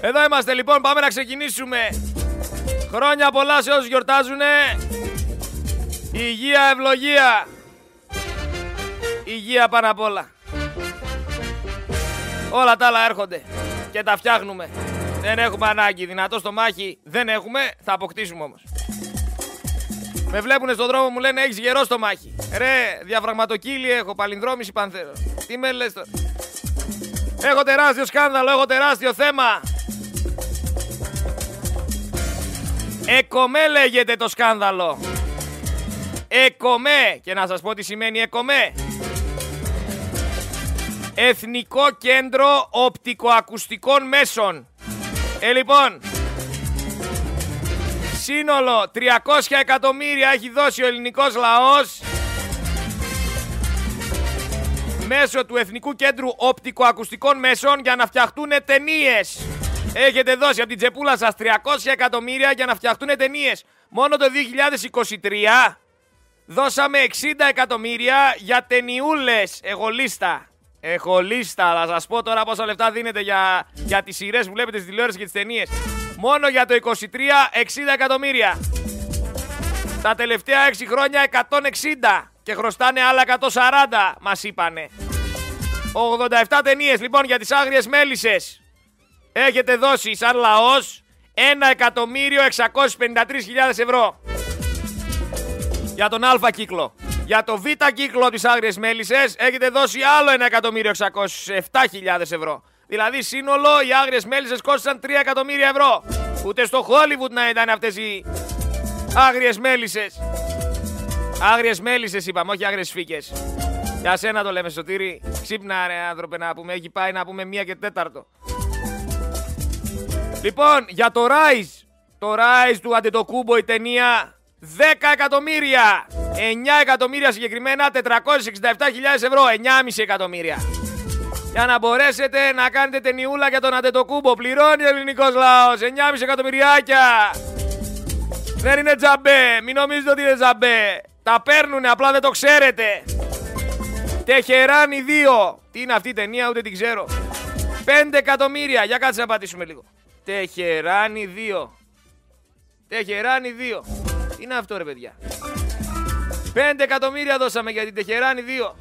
Εδώ είμαστε λοιπόν, πάμε να ξεκινήσουμε. Χρόνια πολλά σε όσους γιορτάζουνε. Υγεία, ευλογία. Υγεία πάνω απ' όλα. Όλα τα άλλα έρχονται και τα φτιάχνουμε. Δεν έχουμε ανάγκη. Δυνατό στο μάχη δεν έχουμε, θα αποκτήσουμε όμως. Με βλέπουνε στον δρόμο μου λένε έχεις γερό στο μάχη. Ρε, διαφραγματοκύλι έχω, παλινδρόμηση πανθέρο. Τι με λες τώρα. Έχω τεράστιο σκάνδαλο, έχω τεράστιο θέμα. Εκομέ λέγεται το σκάνδαλο. Εκομέ. Και να σας πω τι σημαίνει εκομέ. Εθνικό Κέντρο Οπτικοακουστικών Μέσων. Ε, λοιπόν, σύνολο 300 εκατομμύρια έχει δώσει ο ελληνικός λαός μέσω του Εθνικού Κέντρου Οπτικοακουστικών Μέσων για να φτιαχτούν ταινίες. Έχετε δώσει από την τσεπούλα σας 300 εκατομμύρια για να φτιαχτούν ταινίες. Μόνο το 2023 δώσαμε 60 εκατομμύρια για ταινιούλες. Εγώ λίστα. Έχω λίστα, αλλά σας πω τώρα πόσα λεφτά δίνετε για, για τις σειρές που βλέπετε στις τηλεόρασης και τις ταινίες. Μόνο για το 23, 60 εκατομμύρια. Τα τελευταία 6 χρόνια 160 και χρωστάνε άλλα 140, μας είπανε. 87 ταινίες λοιπόν για τις άγριες μέλισσες. Έχετε δώσει σαν λαός 1.653.000 ευρώ. Για τον α κύκλο. Για το β κύκλο της άγριες μέλισσες έχετε δώσει άλλο 1.607.000 ευρώ. Δηλαδή σύνολο οι άγριες μέλισσες κόστησαν 3 εκατομμύρια ευρώ. Ούτε στο Hollywood να ήταν αυτές οι άγριες μέλισσες. Άγριες μέλισσες είπαμε, όχι άγριες φύκες. Για σένα το λέμε Σωτήρη. Ξύπνα ρε άνθρωπε να πούμε, έχει πάει να πούμε μία και τέταρτο. Λοιπόν, για το Rise. Το Rise του Αντετοκούμπο η ταινία 10 εκατομμύρια. 9 εκατομμύρια συγκεκριμένα, 467.000 ευρώ. 9,5 εκατομμύρια. Για να μπορέσετε να κάνετε ταινιούλα για τον Αντετοκούμπο. Πληρώνει ο ελληνικός λαός. 9,5 εκατομμυριάκια. Δεν είναι τζαμπέ. Μην νομίζετε ότι είναι τζαμπέ. Τα παίρνουνε, απλά δεν το ξέρετε. Τεχεράνι 2. Τι είναι αυτή η ταινία, ούτε την ξέρω. 5 εκατομμύρια. Για κάτσε να πατήσουμε λίγο. Τεχεράνι 2. Τεχεράνι 2. Τι είναι αυτό ρε παιδιά; 5 εκατομμύρια δώσαμε για την Τεχεράνι 2.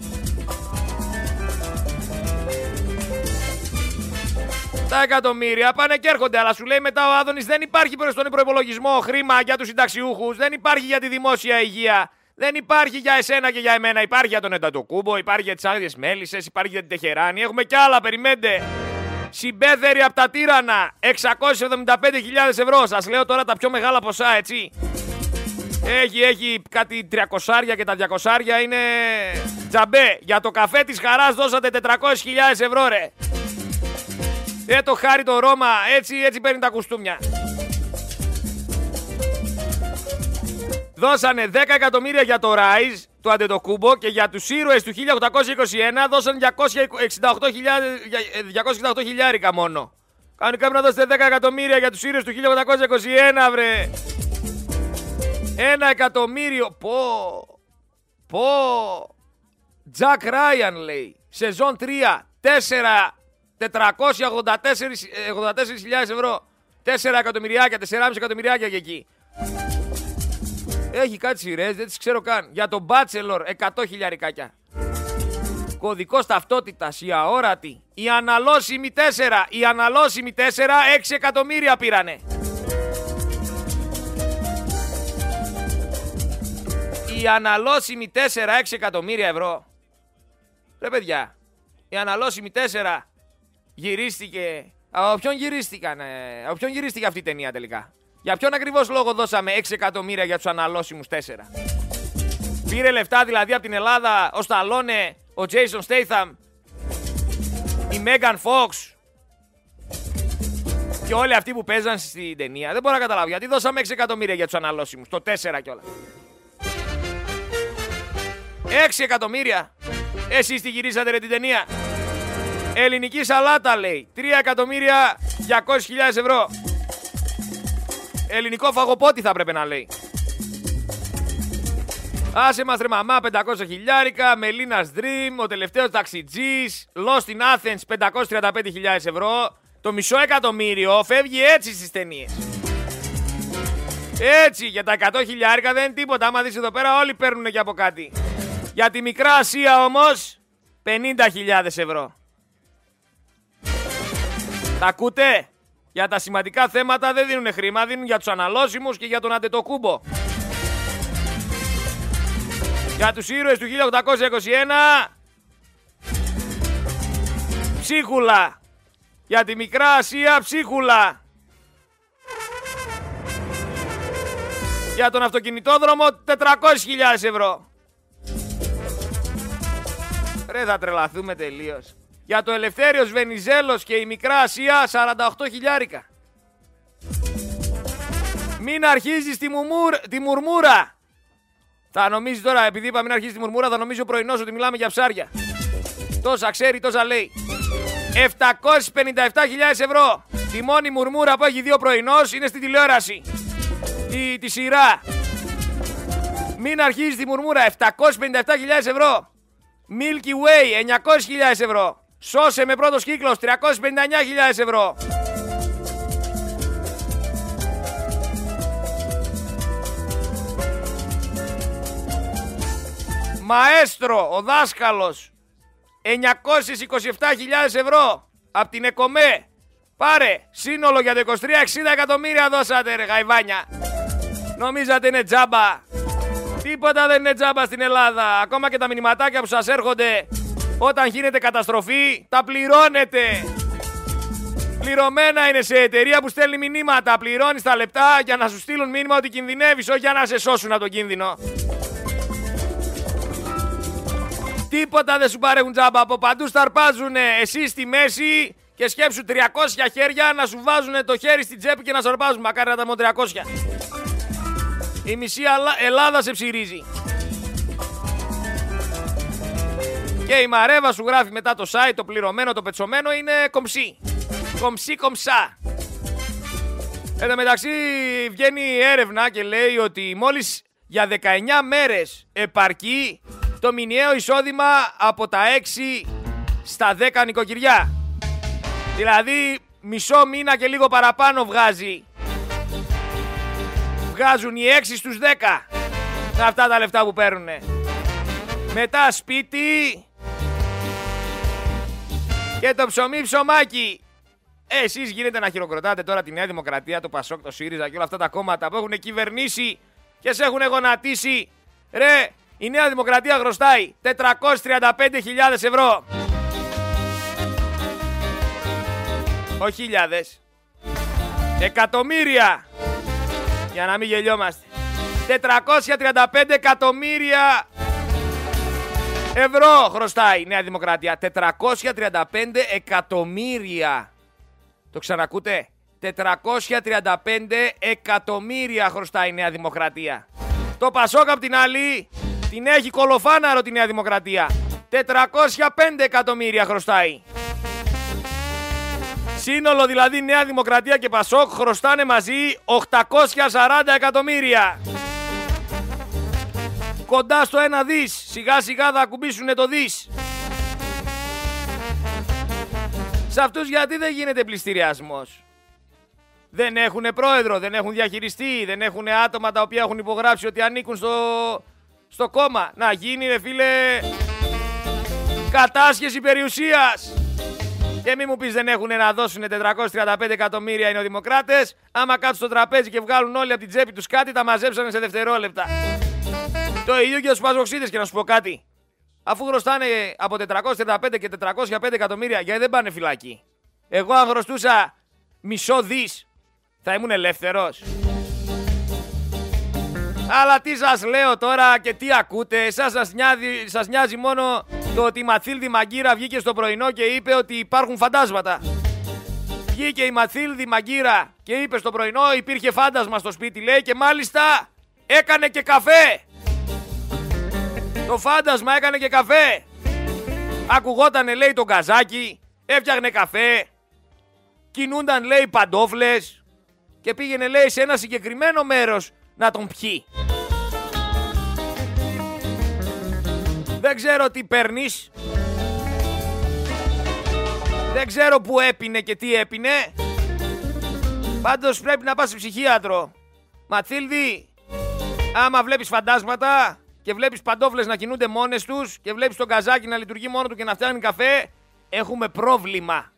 Τα εκατομμύρια πάνε και έρχονται, αλλά σου λέει μετά ο Άδωνης δεν υπάρχει προς τον προπολογισμό χρήμα για τους συνταξιούχους, δεν υπάρχει για τη δημόσια υγεία, δεν υπάρχει για εσένα και για εμένα. Υπάρχει για τον Εντατοκούμπο, υπάρχει για τις άγριε μέλισσες, υπάρχει για την Τεχεράνη. Έχουμε κι άλλα, περιμένετε. Συμπέθερη από τα τύρανα. 675.000 ευρώ. Σας λέω τώρα τα πιο μεγάλα ποσά, έτσι. Έχει, έχει κάτι 300 και τα 200 είναι τζαμπέ. Για το καφέ της χαράς δώσατε 400.000 ευρώ ρε. Ε το χάρη το Ρώμα, έτσι, έτσι παίρνει τα κουστούμια. Δώσανε 10 εκατομμύρια για το Rise του Αντετοκούμπο και για τους ήρωες του 1821 δώσαν 268 χιλιάρικα μόνο. Κανονικά να δώσετε 10 εκατομμύρια για τους ήρωες του 1821 βρε. Ένα εκατομμύριο. Πω. Πω. Τζακ Ράιαν λέει. Σεζόν 3. 4. 484.000 ευρώ. 4 εκατομμυριάκια, 4,5 εκατομμυριάκια και εκεί. Έχει κάτι σειρές, δεν τις ξέρω καν. Για τον Bachelor, 100 χιλιαρικάκια. Κωδικός ταυτότητας, η αόρατη. Η αναλώσιμη 4. Η αναλώσιμη 4, 6 εκατομμύρια πήρανε. Η αναλώσιμη 4, 6 εκατομμύρια ευρώ. Ρε παιδιά, η αναλώσιμη 4 γυρίστηκε. Από ποιον γυρίστηκαν, από ποιον γυρίστηκε αυτή η ταινία τελικά; Για ποιον ακριβώς λόγο δώσαμε 6 εκατομμύρια για τους αναλώσιμους 4. Πήρε λεφτά δηλαδή από την Ελλάδα ο Σταλόνε, ο Jason Statham, η Megan Fox και όλοι αυτοί που παίζαν στην ταινία. Δεν μπορώ να καταλάβω γιατί δώσαμε 6 εκατομμύρια για τους αναλώσιμους, το 4 κιόλας. 6 εκατομμύρια! Εσείς τη γυρίσατε ρε την ταινία; Ελληνική σαλάτα λέει. 3 εκατομμύρια 200.000 ευρώ. Ελληνικό φαγοπότη θα πρέπει να λέει. Άσε μας ρε μαμά 500 χιλιάρικα, Μελίνας Dream, ο τελευταίος ταξιτζής, Lost in Athens 535.000 ευρώ, το μισό εκατομμύριο φεύγει έτσι στις ταινίες. Έτσι, για τα 100 χιλιάρικα δεν είναι τίποτα. Άμα δεις εδώ πέρα όλοι παίρνουν και από κάτι. Για τη μικρά Ασία όμως, 50.000 ευρώ. Τα ακούτε; Για τα σημαντικά θέματα δεν δίνουν χρήμα, δίνουν για τους αναλώσιμους και για τον Αντετοκούμπο. Για τους ήρωες του 1821, ψίχουλα. Για τη Μικρά Ασία, ψίχουλα. Για τον αυτοκινητόδρομο, 400.000 ευρώ. Ρε θα τρελαθούμε τελείως. Για το Ελευθέριος Βενιζέλος και η Μικρά Ασία 48 χιλιάρικα. Μην αρχίζεις τη, μουμουρ, τη μουρμούρα. Θα νομίζεις τώρα, επειδή είπα μην αρχίζεις τη μουρμούρα, θα νομίζει ο πρωινός ότι μιλάμε για ψάρια. Τόσα ξέρει, τόσα λέει. 757.000 ευρώ. Τη μόνη μουρμούρα που έχει δύο πρωινός είναι στην τηλεόραση. Τη, τη σειρά. Μην αρχίζεις τη μουρμούρα. 757.000 ευρώ. Milky Way 900.000 ευρώ. Σώσε με πρώτος κύκλος 359.000 ευρώ. Μαέστρο, ο δάσκαλος 927.000 ευρώ από την ΕΚΟΜΕ. Πάρε, σύνολο για το 23, 60 εκατομμύρια δώσατε ρε γαϊβάνια. Νομίζατε είναι τζάμπα; Τίποτα δεν είναι τζάμπα στην Ελλάδα. Ακόμα και τα μηνυματάκια που σας έρχονται όταν γίνεται καταστροφή, τα πληρώνετε. Πληρωμένα είναι σε εταιρεία που στέλνει μηνύματα. Πληρώνεις τα λεπτά για να σου στείλουν μήνυμα ότι κινδυνεύεις, όχι για να σε σώσουν από τον κίνδυνο. Τίποτα δεν σου παρέχουν τζάμπα. Από παντού σταρπάζουν εσύ στη μέση και σκέψου 300 χέρια να σου βάζουν το χέρι στην τσέπη και να σαρπάζουν. Μακάρι να τα μόνο 300. Η μισή Ελλάδα σε ψυρίζει. Και η Μαρέβα σου γράφει μετά το site, το πληρωμένο, το πετσωμένο είναι κομψή. Κομψή κομψά. Εν τω μεταξύ βγαίνει η έρευνα και λέει ότι μόλις για 19 μέρες επαρκεί το μηνιαίο εισόδημα από τα 6 στα 10 νοικοκυριά. Δηλαδή μισό μήνα και λίγο παραπάνω βγάζει. Βγάζουν οι 6 στους 10 με αυτά τα λεφτά που παίρνουν. Μετά σπίτι και το ψωμί ψωμάκι. Ε, Εσείς γίνεται να χειροκροτάτε τώρα τη Νέα Δημοκρατία, το Πασόκ, το ΣΥΡΙΖΑ και όλα αυτά τα κόμματα που έχουν κυβερνήσει και σε έχουν γονατίσει. Ρε, η Νέα Δημοκρατία χρωστάει 435.000 ευρώ. Όχι χιλιάδες. Εκατομμύρια. Για να μην γελιόμαστε. 435 εκατομμύρια ευρώ χρωστάει η Νέα Δημοκρατία. 435 εκατομμύρια. Το ξανακούτε; 435 εκατομμύρια χρωστάει η Νέα Δημοκρατία. Το Πασόκ απ' την άλλη την έχει κολοφάναρο τη Νέα Δημοκρατία. 405 εκατομμύρια χρωστάει. Σύνολο δηλαδή Νέα Δημοκρατία και Πασόκ χρωστάνε μαζί 840 εκατομμύρια. Κοντά στο ένα δις. Σιγά σιγά θα ακουμπήσουνε το δις. Σε αυτούς γιατί δεν γίνεται πληστηριασμός; Δεν έχουν πρόεδρο, δεν έχουν διαχειριστεί, δεν έχουν άτομα τα οποία έχουν υπογράψει ότι ανήκουν στο, στο κόμμα. Να γίνει ρε φίλε κατάσχεση περιουσίας. Και μη μου πεις δεν έχουν να δώσουν 435 εκατομμύρια οι νεοδημοκράτες. Άμα κάτσουν στο τραπέζι και βγάλουν όλοι από την τσέπη τους κάτι, τα μαζέψανε σε δευτερόλεπτα. Το ίδιο και στους παζοξίδες και να σου πω κάτι. Αφού χρωστάνε από 435 και 405 εκατομμύρια, γιατί δεν πάνε φυλακή. Εγώ αν χρωστούσα μισό δις, θα ήμουν ελεύθερος. Αλλά τι σας λέω τώρα και τι ακούτε, εσάς σας νοιάζει, σας νοιάζει μόνο το ότι η Μαθήλδη Μαγκύρα βγήκε στο πρωινό και είπε ότι υπάρχουν φαντάσματα. Βγήκε η Μαθήλδη Μαγκύρα και είπε στο πρωινό υπήρχε φάντασμα στο σπίτι λέει και μάλιστα έκανε και καφέ. Το φάντασμα έκανε και καφέ. Ακουγότανε λέει το καζάκι, έφτιαχνε καφέ, κινούνταν λέει παντόφλες και πήγαινε λέει σε ένα συγκεκριμένο μέρος να τον πιει. Δεν ξέρω τι παίρνεις. Δεν ξέρω που έπινε και τι έπινε. Πάντως πρέπει να πας σε ψυχίατρο. Ματθίλδη, άμα βλέπεις φαντάσματα και βλέπεις παντόφλες να κινούνται μόνες τους και βλέπεις τον καζάκι να λειτουργεί μόνο του και να φτιάχνει καφέ, έχουμε πρόβλημα.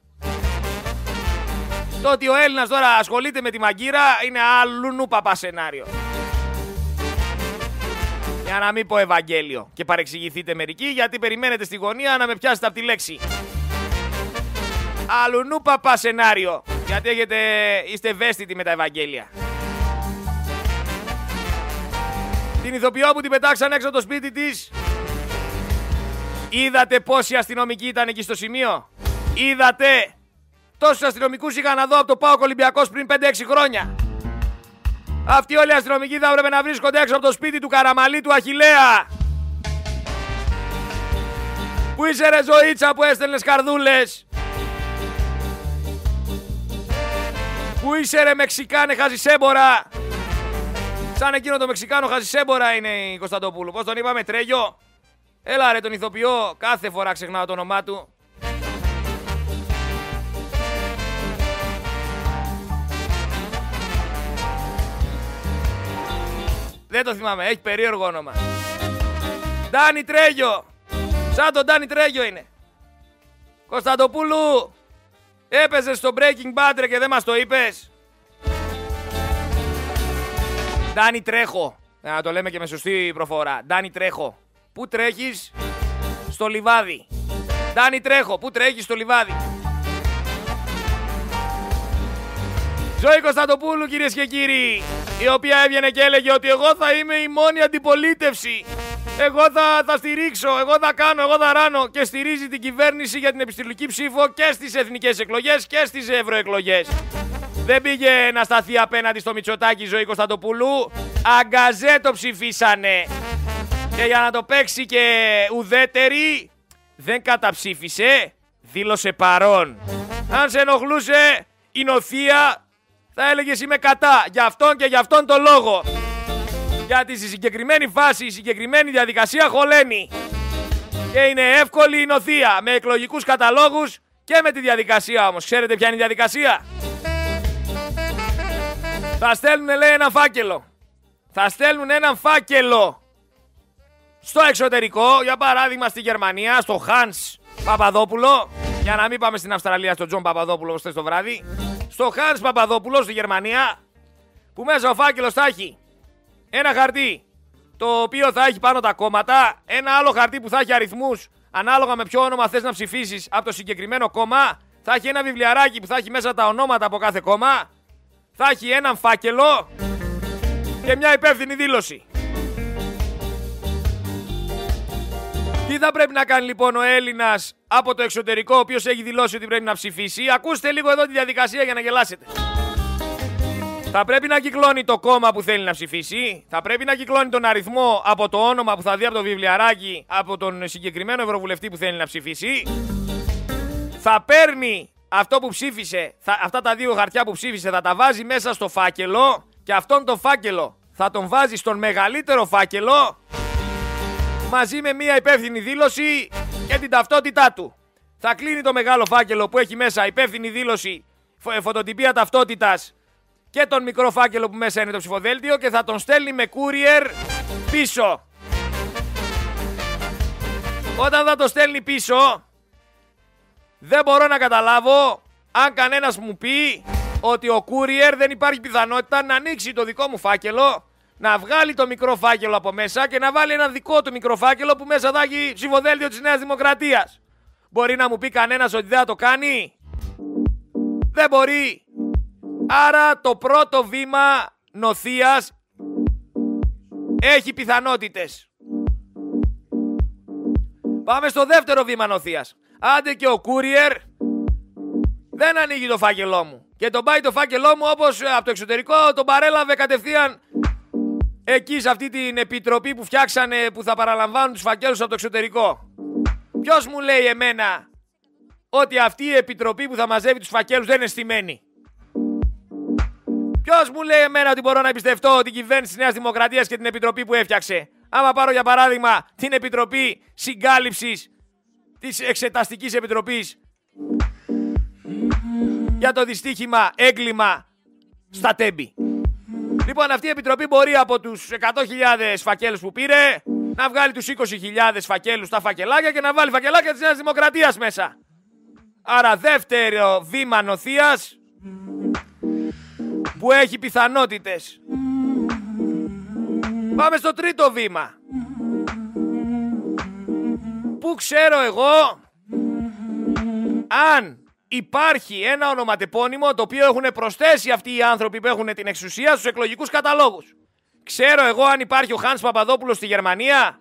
Το ότι ο Έλληνας τώρα ασχολείται με τη μαγκύρα είναι άλλου νου παπά σενάριο. Για να μην πω Ευαγγέλιο και παρεξηγηθείτε μερικοί γιατί περιμένετε στη γωνία να με πιάσετε από τη λέξη. Αλλουνού παπά σενάριο. Γιατί έχετε, είστε ευαίσθητοι με τα Ευαγγέλια. Την ηθοποιό που την πετάξαν έξω από το σπίτι της. Είδατε πόσοι αστυνομικοί ήταν εκεί στο σημείο; Είδατε; Τόσους αστυνομικούς είχαν να δω από το Πάο Ολυμπιακός πριν 5-6 χρόνια. Αυτοί όλοι οι αστυνομικοί θα έπρεπε να βρίσκονται έξω από το σπίτι του Καραμαλή του Αχιλέα. Πού είσαι ρε ζωήτσα που έστελνες καρδούλες; Πού είσαι ρε Μεξικάνε χαζισέμπορα; Σαν εκείνο το Μεξικάνο χαζισέμπορα είναι η Κωνσταντοπούλου. Πώς τον είπαμε Τρέγιο; Έλα ρε τον ηθοποιό. Κάθε φορά ξεχνάω το όνομά του. Δεν το θυμάμαι, έχει περίεργο όνομα. Ντάνι Τρέγιο. Σαν τον Ντάνι Τρέγιο είναι. Κωνσταντοπούλου, έπαιζες στο Breaking Bad και δεν μας το είπες. Ντάνι Τρέχο. Να το λέμε και με σωστή προφορά. Ντάνι Τρέχο. Πού τρέχεις; Στο λιβάδι. Ντάνι Τρέχο. Πού τρέχεις; Στο λιβάδι. Ζωή Κωνσταντοπούλου κυρίες και κύριοι, η οποία έβγαινε και έλεγε ότι εγώ θα είμαι η μόνη αντιπολίτευση. Εγώ θα, θα στηρίξω, εγώ θα κάνω, εγώ θα ράνω και στηρίζει την κυβέρνηση για την επιστηλική ψήφο και στις εθνικές εκλογές και στις ευρωεκλογές. Δεν πήγε να σταθεί απέναντι στο Μητσοτάκι ζωή Κωνσταντοπούλου. Αγκαζέ το ψηφίσανε. Και για να το παίξει και ουδέτερη, δεν καταψήφισε, δήλωσε παρόν. Αν σε ενοχλούσε η νοθεία, θα έλεγες είμαι κατά. Γι' αυτόν και γι' αυτόν το λόγο. Γιατί στη συγκεκριμένη φάση, η συγκεκριμένη διαδικασία χωλαίνει. Και είναι εύκολη η νοθεία με εκλογικούς καταλόγους και με τη διαδικασία όμως. Ξέρετε ποια είναι η διαδικασία; Θα στέλνουν λέει ένα φάκελο. Θα στέλνουν έναν φάκελο στο εξωτερικό, για παράδειγμα στη Γερμανία, στο Hans Παπαδόπουλο, για να μην πάμε στην Αυστραλία στον Τζον Παπαδόπουλο όπως το βράδυ, στο Hans Παπαδόπουλο στη Γερμανία, που μέσα ο φάκελος θα έχει ένα χαρτί το οποίο θα έχει πάνω τα κόμματα, ένα άλλο χαρτί που θα έχει αριθμούς ανάλογα με ποιο όνομα θες να ψηφίσεις από το συγκεκριμένο κόμμα, θα έχει ένα βιβλιαράκι που θα έχει μέσα τα ονόματα από κάθε κόμμα, θα έχει έναν φάκελο και μια υπεύθυνη δήλωση. Τι θα πρέπει να κάνει λοιπόν ο Έλληνας από το εξωτερικό, ο οποίος έχει δηλώσει ότι πρέπει να ψηφίσει; Ακούστε λίγο εδώ τη διαδικασία για να γελάσετε. Θα πρέπει να κυκλώνει το κόμμα που θέλει να ψηφίσει. Θα πρέπει να κυκλώνει τον αριθμό από το όνομα που θα δει από το βιβλιαράκι από τον συγκεκριμένο ευρωβουλευτή που θέλει να ψηφίσει. Θα παίρνει αυτό που ψήφισε, θα, αυτά τα δύο χαρτιά που ψήφισε θα τα βάζει μέσα στο φάκελο και αυτόν τον φάκελο θα τον βάζει στον μεγαλύτερο φάκελο μαζί με μια υπεύθυνη δήλωση και την ταυτότητά του. Θα κλείνει το μεγάλο φάκελο που έχει μέσα υπεύθυνη δήλωση, φωτοτυπία ταυτότητας και τον μικρό φάκελο που μέσα είναι το ψηφοδέλτιο και θα τον στέλνει με courier πίσω. Όταν θα το στέλνει πίσω, δεν μπορώ να καταλάβω αν κανένας μου πει ότι ο courier δεν υπάρχει πιθανότητα να ανοίξει το δικό μου φάκελο, να βγάλει το μικρό φάκελο από μέσα και να βάλει ένα δικό του μικρό φάκελο που μέσα θα έχει ψηφοδέλτιο της Νέας Δημοκρατίας. Μπορεί να μου πει κανένας ότι δεν θα το κάνει; Δεν μπορεί. Άρα το πρώτο βήμα νοθείας έχει πιθανότητες. Πάμε στο δεύτερο βήμα νοθείας. Άντε και ο courier δεν ανοίγει το φάκελό μου. Και τον πάει το φάκελό μου όπως ε, από το εξωτερικό τον παρέλαβε κατευθείαν εκεί σε αυτή την επιτροπή που φτιάξανε που θα παραλαμβάνουν τους φακέλους από το εξωτερικό. Ποιος μου λέει εμένα ότι αυτή η επιτροπή που θα μαζεύει τους φακέλους δεν είναι στημένη; Ποιος μου λέει εμένα ότι μπορώ να εμπιστευτώ την κυβέρνηση της Νέας Δημοκρατίας και την επιτροπή που έφτιαξε; Άμα πάρω για παράδειγμα την επιτροπή συγκάλυψης της Εξεταστικής Επιτροπής για το δυστύχημα έγκλημα στα τέμπη. Λοιπόν, αυτή η επιτροπή μπορεί από τους 100.000 φακέλους που πήρε να βγάλει τους 20.000 φακέλους στα φακελάκια και να βάλει φακελάκια της Νέας Δημοκρατίας μέσα. Άρα δεύτερο βήμα νοθείας που έχει πιθανότητες. Πάμε στο τρίτο βήμα. Πού ξέρω εγώ αν υπάρχει ένα ονοματεπώνυμο το οποίο έχουν προσθέσει αυτοί οι άνθρωποι που έχουν την εξουσία στους εκλογικούς καταλόγους. Ξέρω εγώ αν υπάρχει ο Χάνς Παπαδόπουλος στη Γερμανία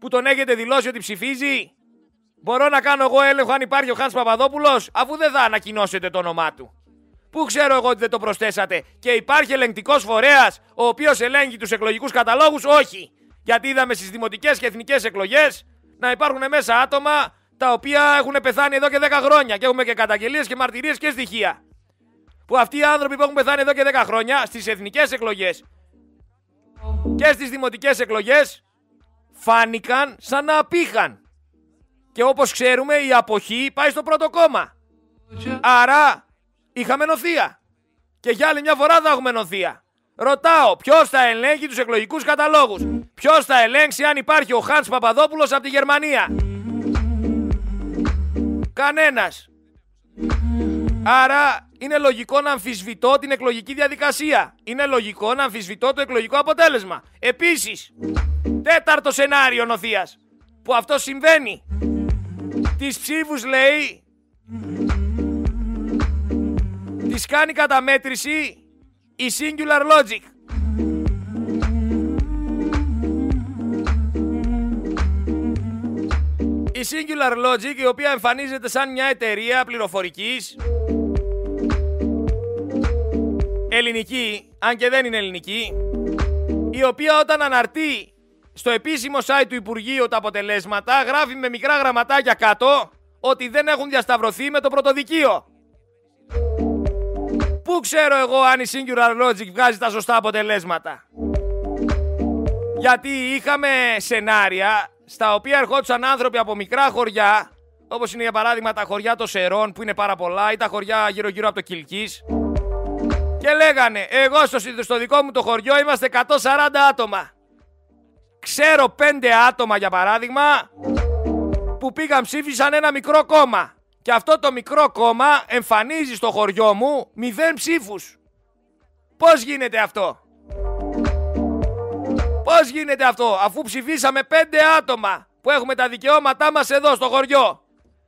που τον έχετε δηλώσει ότι ψηφίζει. Μπορώ να κάνω εγώ έλεγχο αν υπάρχει ο Χάνς Παπαδόπουλος αφού δεν θα ανακοινώσετε το όνομά του. Πού ξέρω εγώ ότι δεν το προσθέσατε και υπάρχει ελεγκτικός φορέας ο οποίος ελέγχει τους εκλογικούς καταλόγους, όχι. Γιατί είδαμε στις δημοτικές και εθνικές εκλογές να υπάρχουν μέσα άτομα τα οποία έχουν πεθάνει εδώ και 10 χρόνια και έχουμε και καταγγελίες και μαρτυρίες και στοιχεία. Που αυτοί οι άνθρωποι που έχουν πεθάνει εδώ και 10 χρόνια στις εθνικές εκλογές και στις δημοτικές εκλογές φάνηκαν σαν να απήχαν. Και όπως ξέρουμε η αποχή πάει στο πρώτο κόμμα. Άρα είχαμε νοθεία. Και για άλλη μια φορά θα έχουμε νοθεία. Ρωτάω, ποιος θα ελέγχει τους εκλογικούς καταλόγους; Ποιος θα ελέγξει αν υπάρχει ο Χάντ Παπαδόπουλος από τη Γερμανία; Κανένας. Άρα είναι λογικό να αμφισβητώ την εκλογική διαδικασία. Είναι λογικό να αμφισβητώ το εκλογικό αποτέλεσμα. Επίσης, τέταρτο σενάριο νοθείας. Που αυτό συμβαίνει. Τις ψήφους λέει Τις κάνει καταμέτρηση η Singular Logic. Η Singular Logic η οποία εμφανίζεται σαν μια εταιρεία πληροφορικής ελληνική, αν και δεν είναι ελληνική, η οποία όταν αναρτεί στο επίσημο site του Υπουργείου τα αποτελέσματα γράφει με μικρά γραμματάκια κάτω ότι δεν έχουν διασταυρωθεί με το πρωτοδικείο. Πού ξέρω εγώ αν η Singular Logic βγάζει τα σωστά αποτελέσματα; Γιατί είχαμε σενάρια στα οποία ερχόντουσαν άνθρωποι από μικρά χωριά, όπως είναι για παράδειγμα τα χωριά των Σερών που είναι πάρα πολλά ή τα χωριά γύρω γύρω από το Κιλκής και λέγανε εγώ στο, στο δικό μου το χωριό είμαστε 140 άτομα. Ξέρω 5 άτομα για παράδειγμα που πήγαν ψήφισαν ένα μικρό κόμμα. Και αυτό το μικρό κόμμα εμφανίζει στο χωριό μου μηδέν ψήφους. Πώς γίνεται αυτό; Πώς γίνεται αυτό αφού ψηφίσαμε πέντε άτομα που έχουμε τα δικαιώματά μας εδώ στο χωριό.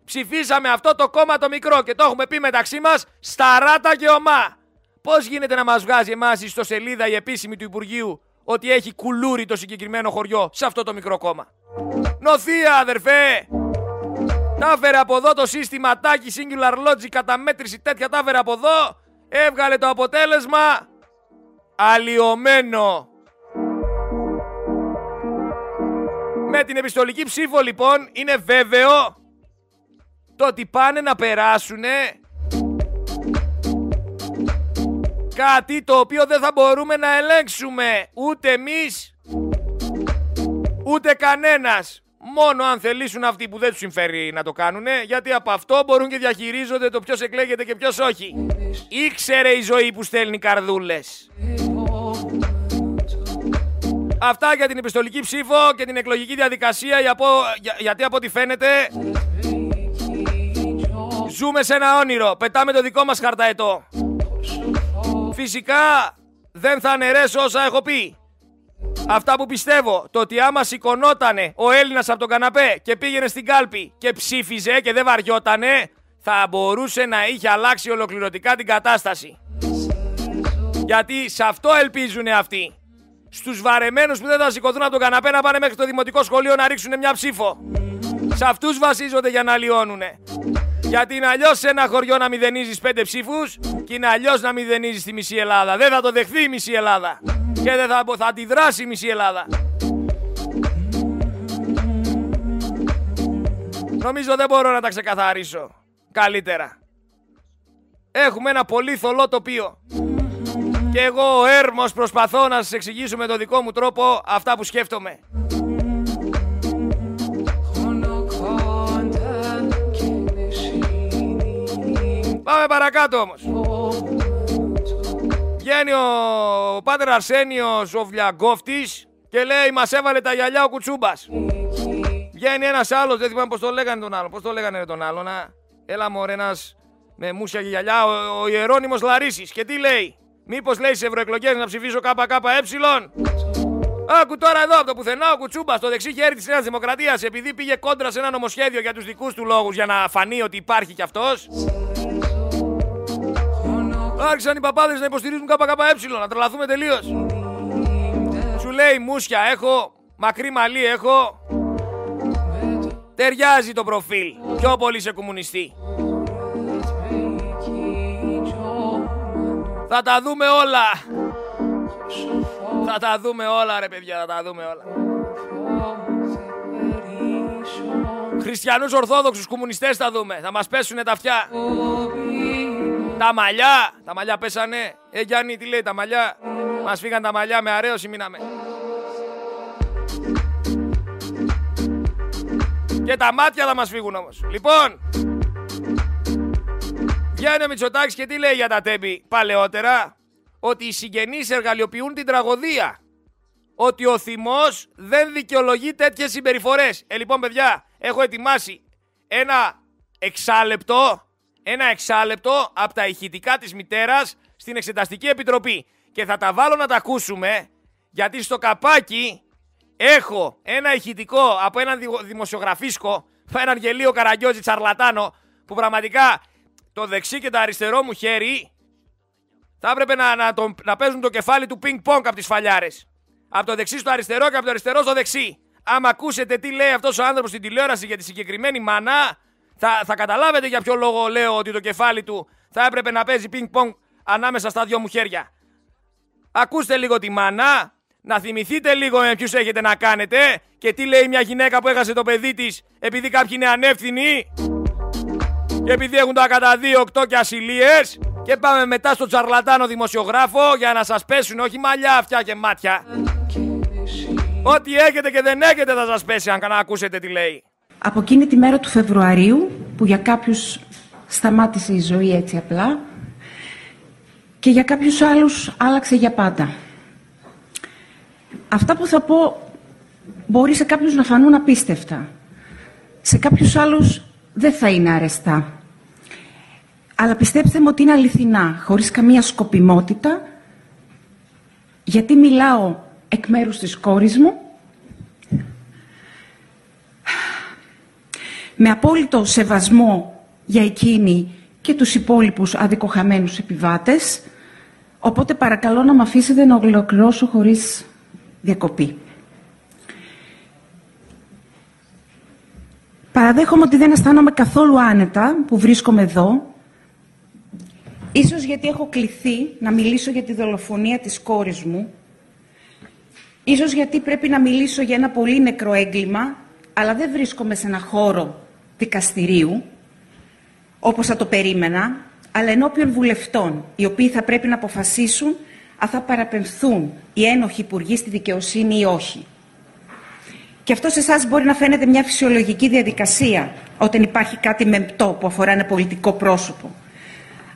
Ψηφίσαμε αυτό το κόμμα το μικρό και το έχουμε πει μεταξύ μας σταράτα και ομά. Πώς γίνεται να μας βγάζει εμάς η ιστοσελίδα η επίσημη του Υπουργείου ότι έχει κουλούρι το συγκεκριμένο χωριό σε αυτό το μικρό κόμμα; Νοθεία αδερφέ! Τα έφερε από εδώ το σύστημα τάκι Singular Logic καταμέτρηση τέτοια τα έφερε από εδώ. Έβγαλε το αποτέλεσμα αλλοιωμένο. Με την επιστολική ψήφο λοιπόν είναι βέβαιο το ότι πάνε να περάσουν κάτι το οποίο δεν θα μπορούμε να ελέγξουμε ούτε εμείς ούτε κανένας. Μόνο αν θελήσουν αυτοί που δεν τους συμφέρει να το κάνουν, γιατί από αυτό μπορούν και διαχειρίζονται το ποιος εκλέγεται και ποιος όχι. Ήξερε η ζωή που στέλνει καρδούλες. Αυτά για την επιστολική ψήφο και την εκλογική διαδικασία, γιατί από ό,τι φαίνεται ζούμε σε ένα όνειρο. Πετάμε το δικό μας χαρταετό. Φυσικά δεν θα αναιρέσω όσα έχω πει. Αυτά που πιστεύω, το ότι άμα σηκωνότανε ο Έλληνας από τον καναπέ και πήγαινε στην κάλπη και ψήφιζε και δεν βαριότανε, θα μπορούσε να είχε αλλάξει ολοκληρωτικά την κατάσταση. Γιατί σε αυτό ελπίζουν αυτοί. Στους βαρεμένους που δεν θα σηκωθούν από τον καναπέ να πάνε μέχρι το δημοτικό σχολείο να ρίξουν μια ψήφο. Σε αυτούς βασίζονται για να λιώνουνε. Γιατί είναι αλλιώς σε ένα χωριό να μηδενίζεις πέντε ψήφους και είναι αλλιώς να μηδενίζεις τη μισή Ελλάδα. Δεν θα το δεχθεί η μισή Ελλάδα. Και δεν θα, θα αντιδράσει η μισή Ελλάδα. Νομίζω δεν μπορώ να τα ξεκαθαρίσω καλύτερα. Έχουμε ένα πολύ θολό τοπίο. Και εγώ ο Έρμος προσπαθώ να σας εξηγήσω με τον δικό μου τρόπο αυτά που σκέφτομαι. Πάμε παρακάτω όμως. Βγαίνει ο Πάτερ Αρσένιος ο Βλιακόφτης και λέει μας έβαλε τα γυαλιά ο Κουτσούμπας. Βγαίνει ένας άλλος, δεν θυμάμαι πώς το λέγανε τον άλλο. Πώς το λέγανε τον άλλο, να. Έλα μωρέ ένας με μουσια και γυαλιά, ο, ο Ιερώνυμος Λαρίσης. Και τι λέει, μήπως λέει σε ευρωεκλογές να ψηφίσω ΚΚΕ; Άκου τώρα εδώ από το πουθενά ο Κουτσούμπας στο δεξί χέρι της Νέας Δημοκρατίας επειδή πήγε κόντρα σε ένα νομοσχέδιο για τους δικούς του λόγους για να φανεί ότι υπάρχει κι αυτός. Άρχισαν οι παπάδες να υποστηρίζουν ΚΚΕ, να τρελαθούμε τελείως. Σου λέει μουσια έχω, μακρύ μαλλί έχω. Ταιριάζει το προφίλ. Πιο πολύ σε κομμουνιστή. Θα τα δούμε όλα. Θα τα δούμε όλα ρε παιδιά, θα τα δούμε όλα. Χριστιανούς Ορθόδοξους κομμουνιστές θα δούμε. Θα μας πέσουνε τα αυτιά. Τα μαλλιά. Τα μαλλιά πέσανε. Ε Γιάννη τι λέει τα μαλλιά. Μας φύγαν τα μαλλιά με αρέωση μείναμε. Και τα μάτια θα μας φύγουν όμως. Λοιπόν. Βγαίνει ο Μητσοτάκης και τι λέει για τα τέμπη παλαιότερα; Ότι οι συγγενείς εργαλειοποιούν την τραγωδία. Ότι ο θυμός δεν δικαιολογεί τέτοιες συμπεριφορές. Ε, λοιπόν, παιδιά, έχω ετοιμάσει ένα εξάλεπτο, ένα εξάλεπτο από τα ηχητικά της μητέρας στην Εξεταστική Επιτροπή. Και θα τα βάλω να τα ακούσουμε, γιατί στο καπάκι έχω ένα ηχητικό από έναν δημοσιογραφίσκο, έναν γελίο καραγκιόζη τσαρλατάνο, που πραγματικά το δεξί και το αριστερό μου χέρι θα έπρεπε να, να, το, να παίζουν το κεφάλι του πινκ πονκ από τις φαλιάρες. Από το δεξί στο αριστερό και από το αριστερό στο δεξί. Άμα ακούσετε τι λέει αυτός ο άνθρωπος στην τηλεόραση για τη συγκεκριμένη μανά, θα, θα καταλάβετε για ποιο λόγο λέω ότι το κεφάλι του θα έπρεπε να παίζει πινκ πονκ ανάμεσα στα δυο μου χέρια. Ακούστε λίγο τη μανά, να θυμηθείτε λίγο με ποιους έχετε να κάνετε και τι λέει μια γυναίκα που έχασε το παιδί της επειδή κάποιοι είναι ανεύθυνοι και επειδή έχουν τα κατά 2, 8 και ασυλίες και πάμε μετά στο τσαρλατάνο δημοσιογράφο για να σας πέσουν όχι μαλλιά, αυτιά και μάτια. Ό,τι έχετε και δεν έχετε θα σας πέσει αν ακούσετε τι λέει. Από εκείνη τη μέρα του Φεβρουαρίου που για κάποιους σταμάτησε η ζωή έτσι απλά και για κάποιους άλλους άλλαξε για πάντα. Αυτά που θα πω μπορεί σε κάποιους να φανούν απίστευτα. Σε κάποιους άλλους δεν θα είναι αρεστά. Αλλά πιστέψτε μου ότι είναι αληθινά, χωρίς καμία σκοπιμότητα, γιατί μιλάω εκ μέρους της κόρης μου, με απόλυτο σεβασμό για εκείνη και τους υπόλοιπους αδικοχαμένους επιβάτες, οπότε παρακαλώ να με αφήσετε να ολοκληρώσω χωρίς διακοπή. Παραδέχομαι ότι δεν αισθάνομαι καθόλου άνετα που βρίσκομαι εδώ Ίσως γιατί έχω κληθεί να μιλήσω για τη δολοφονία της κόρης μου. Ίσως γιατί πρέπει να μιλήσω για ένα πολύ νεκρό έγκλημα, αλλά δεν βρίσκομαι σε ένα χώρο δικαστηρίου, όπως θα το περίμενα, αλλά ενώπιον βουλευτών, οι οποίοι θα πρέπει να αποφασίσουν αν θα παραπεμφθούν οι ένοχοι υπουργοί στη δικαιοσύνη ή όχι. Και αυτό σε εσάς μπορεί να φαίνεται μια φυσιολογική διαδικασία, όταν υπάρχει κάτι μεμπτό που αφορά ένα πολιτικό πρόσωπο.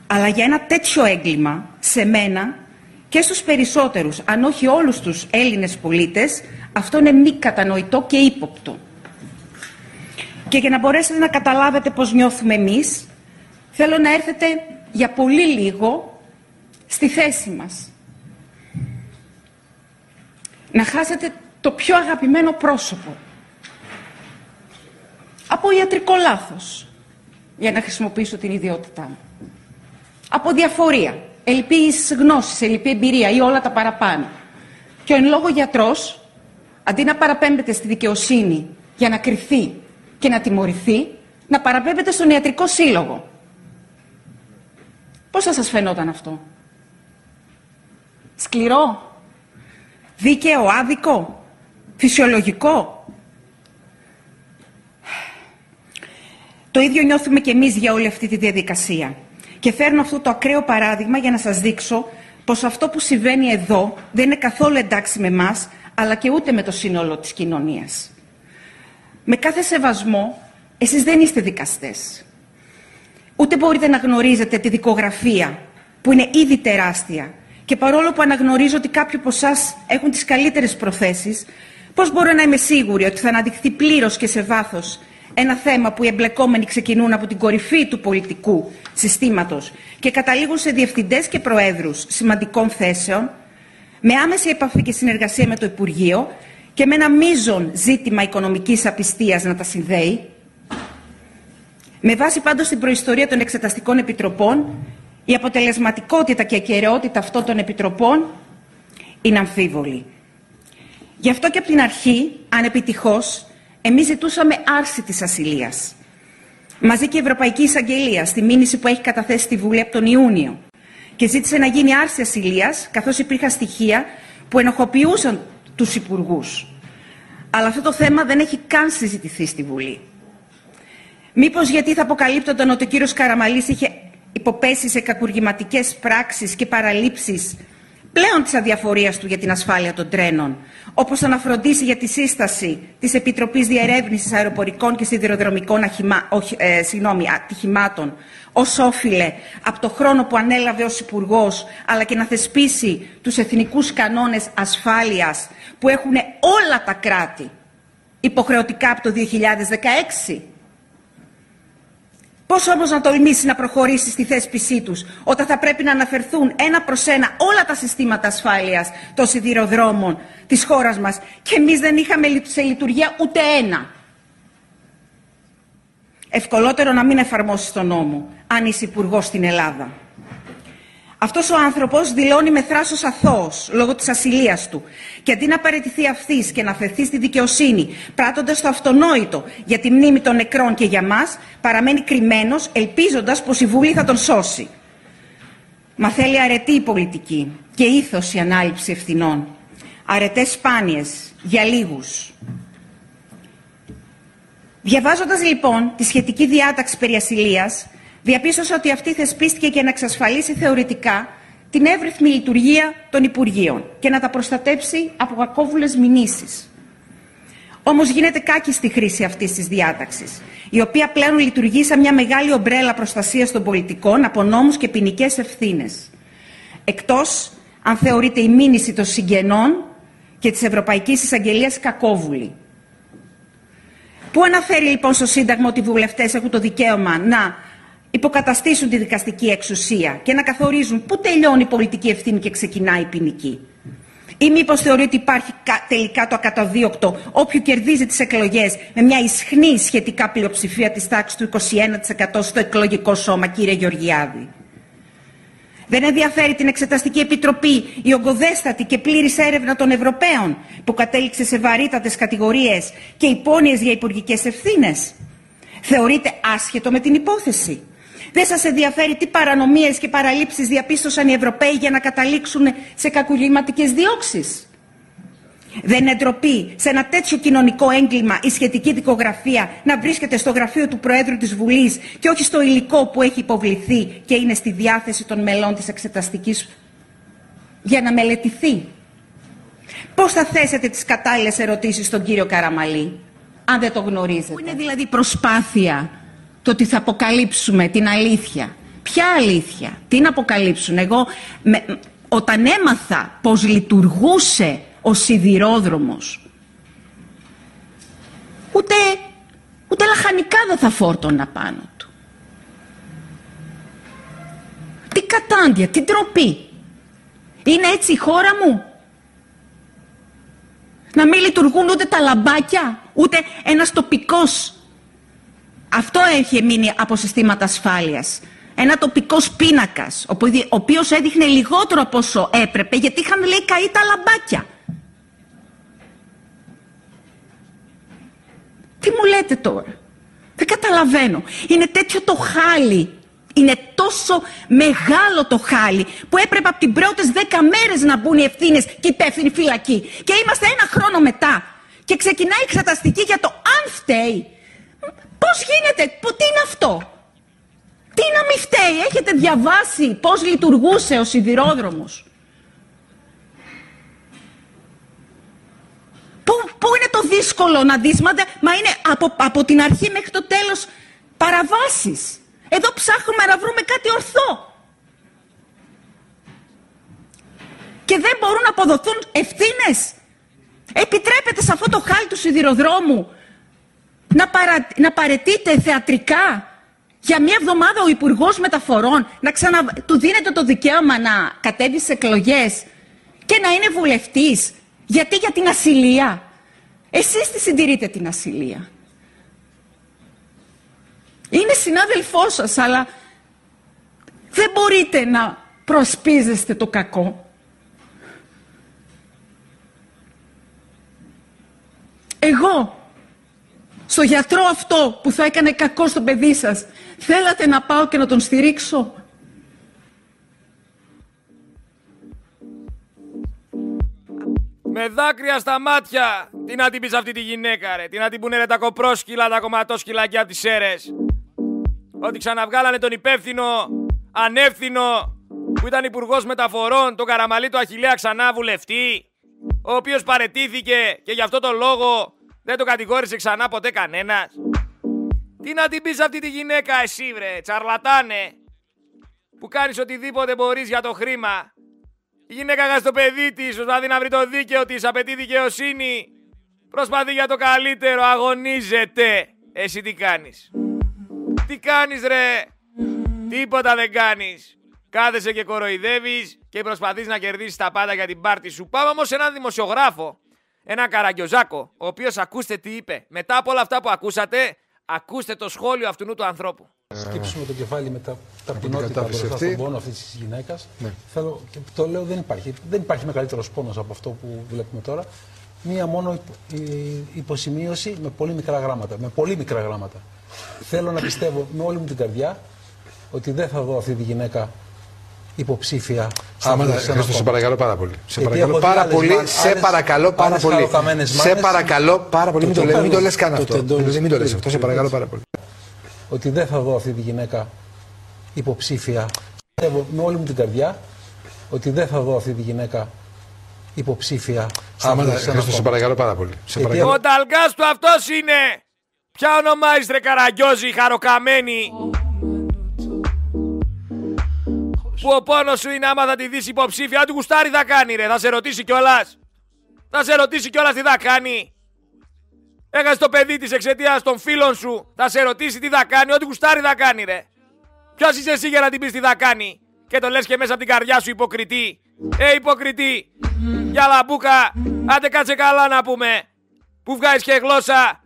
Αλλά για ένα τέτοιο έγκλημα, σε μένα και στους περισσότερους, αν όχι όλους τους Έλληνες πολίτες, αυτό είναι μη κατανοητό και ύποπτο. Και για να μπορέσετε να καταλάβετε πώς νιώθουμε εμείς, θέλω να έρθετε για πολύ λίγο στη θέση μας. Να χάσετε το πιο αγαπημένο πρόσωπο. Από ιατρικό λάθος, για να χρησιμοποιήσω την ιδιότητά μου από διαφορία, ελλειπής γνώσης, ελλειπή εμπειρία ή όλα τα παραπάνω. Και ο εν λόγω γιατρός, αντί να παραπέμπεται στη δικαιοσύνη για να κρυθεί και να τιμωρηθεί, να παραπέμπεται στον ιατρικό σύλλογο. Πώς θα σας φαινόταν αυτό; Σκληρό, δίκαιο, άδικο, φυσιολογικό; Το ίδιο νιώθουμε και εμείς για όλη αυτή τη διαδικασία. Και φέρνω αυτό το ακραίο παράδειγμα για να σας δείξω πως αυτό που συμβαίνει εδώ δεν είναι καθόλου εντάξει με εμάς, αλλά και ούτε με το σύνολο της κοινωνίας. Με κάθε σεβασμό, εσείς δεν είστε δικαστές. Ούτε μπορείτε να γνωρίζετε τη δικογραφία που είναι ήδη τεράστια. Και παρόλο που αναγνωρίζω ότι κάποιοι από εσάς έχουν τις καλύτερες προθέσεις, πώς μπορώ να είμαι σίγουρη ότι θα αναδειχθεί πλήρως και σε βάθος ένα θέμα που οι εμπλεκόμενοι ξεκινούν από την κορυφή του πολιτικού συστήματος και καταλήγουν σε διευθυντές και προέδρους σημαντικών θέσεων, με άμεση επαφή και συνεργασία με το Υπουργείο και με ένα μείζον ζήτημα οικονομικής απιστίας να τα συνδέει, με βάση πάντως την προϊστορία των εξεταστικών επιτροπών, η αποτελεσματικότητα και ακαιρεότητα αυτών των επιτροπών είναι αμφίβολη. Γι' αυτό και από την αρχή, ανεπιτυχώς, εμείς ζητούσαμε άρση της ασυλίας. Μαζί και η Ευρωπαϊκή Εισαγγελία, στη μήνυση που έχει καταθέσει στη Βουλή από τον Ιούνιο, και ζήτησε να γίνει άρση ασυλίας, καθώς υπήρχαν στοιχεία που ενοχοποιούσαν τους υπουργούς. Αλλά αυτό το θέμα δεν έχει καν συζητηθεί στη Βουλή. Μήπως γιατί θα αποκαλύπτονταν ότι ο κύριος Καραμαλής είχε υποπέσει σε κακουργηματικές πράξεις και παραλήψεις πλέον της αδιαφορίας του για την ασφάλεια των τρένων, όπως θα να φροντίσει για τη σύσταση της Επιτροπής Διερεύνησης Αεροπορικών και Σιδηροδρομικών αχημα, ε, ατυχημάτων, ως όφιλε από το χρόνο που ανέλαβε ως υπουργός, αλλά και να θεσπίσει τους εθνικούς κανόνες ασφάλειας που έχουν όλα τα κράτη υποχρεωτικά από το 2016. Πώς όμως να τολμήσει να προχωρήσει στη θέσπισή τους, όταν θα πρέπει να αναφερθούν ένα προς ένα όλα τα συστήματα ασφάλειας των σιδηροδρόμων της χώρας μας και εμείς δεν είχαμε σε λειτουργία ούτε ένα. Ευκολότερο να μην εφαρμόσεις τον νόμο, αν είσαι υπουργός στην Ελλάδα. Αυτός ο άνθρωπος δηλώνει με θράσος αθώος λόγω της ασυλίας του και αντί να παραιτηθεί αυτής και να φερθεί στη δικαιοσύνη πράττοντας το αυτονόητο για τη μνήμη των νεκρών και για μας παραμένει κρυμμένος ελπίζοντας πως η Βουλή θα τον σώσει. Μα θέλει αρετή η πολιτική και ήθος η ανάληψη ευθυνών. Αρετές σπάνιες για λίγους. Διαβάζοντας λοιπόν τη σχετική διάταξη περί ασυλίας, διαπίστωσα ότι αυτή θεσπίστηκε για να εξασφαλίσει θεωρητικά την εύρυθμη λειτουργία των Υπουργείων και να τα προστατέψει από κακόβουλες μηνύσεις. Όμως γίνεται κάκι στη χρήση αυτής της διάταξης, η οποία πλέον λειτουργεί σαν μια μεγάλη ομπρέλα προστασίας των πολιτικών από νόμους και ποινικές ευθύνες. Εκτός αν θεωρείται η μήνυση των συγγενών και της Ευρωπαϊκής Εισαγγελίας κακόβουλη. Πού αναφέρει λοιπόν στο Σύνταγμα ότι οι βουλευτές έχουν το δικαίωμα να υποκαταστήσουν τη δικαστική εξουσία και να καθορίζουν πού τελειώνει η πολιτική ευθύνη και ξεκινάει η ποινική. Ή μήπως θεωρεί ότι υπάρχει τελικά το ακαταδίωκτο όποιου κερδίζει τις εκλογές με μια ισχνή σχετικά πλειοψηφία της τάξης του 21% στο εκλογικό σώμα, κύριε Γεωργιάδη. Δεν ενδιαφέρει την Εξεταστική Επιτροπή η ογκοδέστατη και πλήρης έρευνα των Ευρωπαίων που κατέληξε σε βαρύτατες κατηγορίες και υπόνοιες για υπουργικές ευθύνες. Θεωρείται άσχετο με την υπόθεση. Δεν σας ενδιαφέρει τι παρανομίες και παραλήψεις διαπίστωσαν οι Ευρωπαίοι για να καταλήξουν σε κακουλήματικές διώξεις; Δεν είναι ντροπή σε ένα τέτοιο κοινωνικό έγκλημα η σχετική δικογραφία να βρίσκεται στο γραφείο του Προέδρου της Βουλής και όχι στο υλικό που έχει υποβληθεί και είναι στη διάθεση των μελών της Εξεταστικής για να μελετηθεί; Πώς θα θέσετε τις κατάλληλες ερωτήσεις στον κύριο Καραμαλή, αν δεν το γνωρίζετε; Είναι δηλαδή προσπάθεια το ότι θα αποκαλύψουμε την αλήθεια. Ποια αλήθεια, τι να αποκαλύψουν; Εγώ όταν έμαθα πώς λειτουργούσε ο σιδηρόδρομος, ούτε, ούτε λαχανικά δεν θα φόρτωνα πάνω του. Τι κατάντια, τι τροπή. Είναι έτσι η χώρα μου; Να μην λειτουργούν ούτε τα λαμπάκια, ούτε ένας τοπικός αυτό έχει μείνει από συστήματα ασφάλειας. Ένα τοπικό πίνακας, ο οποίος έδειχνε λιγότερο από όσο έπρεπε, γιατί είχαν λέει καεί τα λαμπάκια. Τι μου λέτε τώρα; Δεν καταλαβαίνω. Είναι τέτοιο το χάλι. Είναι τόσο μεγάλο το χάλι που έπρεπε από την πρώτες δέκα μέρες να μπουν οι ευθύνες και υπεύθυνοι φυλακοί. Και είμαστε ένα χρόνο μετά. Και ξεκινάει η εξεταστική για το αν φταίει Πώς γίνεται, τι είναι αυτό; Τι να μην φταίει, έχετε διαβάσει πώς λειτουργούσε ο σιδηρόδρομος; Πού, πού είναι το δύσκολο να δεις, μα, είναι από, από την αρχή μέχρι το τέλος παραβάσεις. Εδώ ψάχνουμε να βρούμε κάτι ορθό. Και δεν μπορούν να αποδοθούν ευθύνες. Επιτρέπεται σε αυτό το χάλι του σιδηροδρόμου να, παρα... να παρετείται θεατρικά για μια εβδομάδα ο Υπουργός Μεταφορών να ξανα... του δίνεται το δικαίωμα να κατέβει σε εκλογές και να είναι βουλευτής. Γιατί; Για την ασυλία. Εσείς τη συντηρείτε την ασυλία. Είναι συνάδελφός σας, αλλά δεν μπορείτε να προσπίζεστε το κακό. Εγώ, στο γιατρό αυτό που θα έκανε κακό στο παιδί σας, θέλατε να πάω και να τον στηρίξω; Με δάκρυα στα μάτια. Τι να την πεις αυτή τη γυναίκα ρε. Τι να την πούνε ρε τα κοπρόσκυλα, τα κομματόσκυλα και από τις αίρες. Ότι ξαναβγάλανε τον υπεύθυνο, ανεύθυνο, που ήταν υπουργός μεταφορών, τον καραμαλί του Αχιλέα ξανά βουλευτή, ο οποίος παρετήθηκε και γι' αυτό το λόγο δεν το κατηγόρησε ξανά ποτέ κανένας. Τι να την πεις αυτή τη γυναίκα εσύ βρε, τσαρλατάνε, που κάνεις οτιδήποτε μπορείς για το χρήμα η γυναίκα στο παιδί της, προσπαθεί να βρει το δίκαιο της, απαιτεί δικαιοσύνη. Προσπαθεί για το καλύτερο, αγωνίζεται. Εσύ τι κάνεις; Τι κάνεις, ρε; Τίποτα δεν κάνεις. Κάθεσαι και κοροϊδεύεις και προσπαθείς να κερδίσεις τα πάντα για την πάρτη σου. Πάμε όμως σε έναν δημοσιογράφο, έναν καραγκιόζάκο, ο οποίος ακούστε τι είπε. Μετά από όλα αυτά που ακούσατε, ακούστε το σχόλιο αυτού του ανθρώπου σκύψουμε το κεφάλι με τα ταπεινότητα μπροστά στον πόνο αυτής της γυναίκας. Ναι. Θέλω, και το λέω, δεν υπάρχει, δεν υπάρχει μεγαλύτερος πόνος από αυτό που βλέπουμε τώρα. Μία μόνο υποσημείωση με πολύ μικρά γράμματα. Με πολύ μικρά γράμματα. Θέλω να πιστεύω με όλη μου την καρδιά ότι δεν θα δω αυτή τη γυναίκα υποψήφια. Σταμάτα, σε παρακαλώ πάρα πολύ. Σε παρακαλώ πάρα πολύ. Σε παρακαλώ πάρα πολύ. Σε παρακαλώ πάρα πολύ. Μην το λες καν αυτό. Μην το λες αυτό. Σε παρακαλώ πάρα πολύ ότι δεν θα δω αυτή τη γυναίκα υποψήφια. Πιστεύω με όλη μου την καρδιά ότι δεν θα δω αυτή τη γυναίκα υποψήφια. Σταμάτα, σε παρακαλώ πάρα πολύ. Σε παρακαλώ. Ο ταλγκάς του αυτός είναι. Ποια ονομάζεις ρε Καραγκιόζη, χαροκαμένη; Που ο πόνος σου είναι άμα θα τη δεις υποψήφια. Αν του γουστάρει θα κάνει ρε, θα σε ρωτήσει κιόλας. Θα σε ρωτήσει κιόλας τι θα κάνει. Έχασε το παιδί της εξαιτίας των φίλων σου. Θα σε ρωτήσει τι θα κάνει, ό,τι γουστάρει θα κάνει, ρε. Ποιος είσαι εσύ για να την πεις τι θα κάνει; Και το λες και μέσα από την καρδιά σου υποκριτή. Ε, υποκριτή. Για λαμπούκα. Άντε κάτσε καλά να πούμε. Που βγάζει και γλώσσα.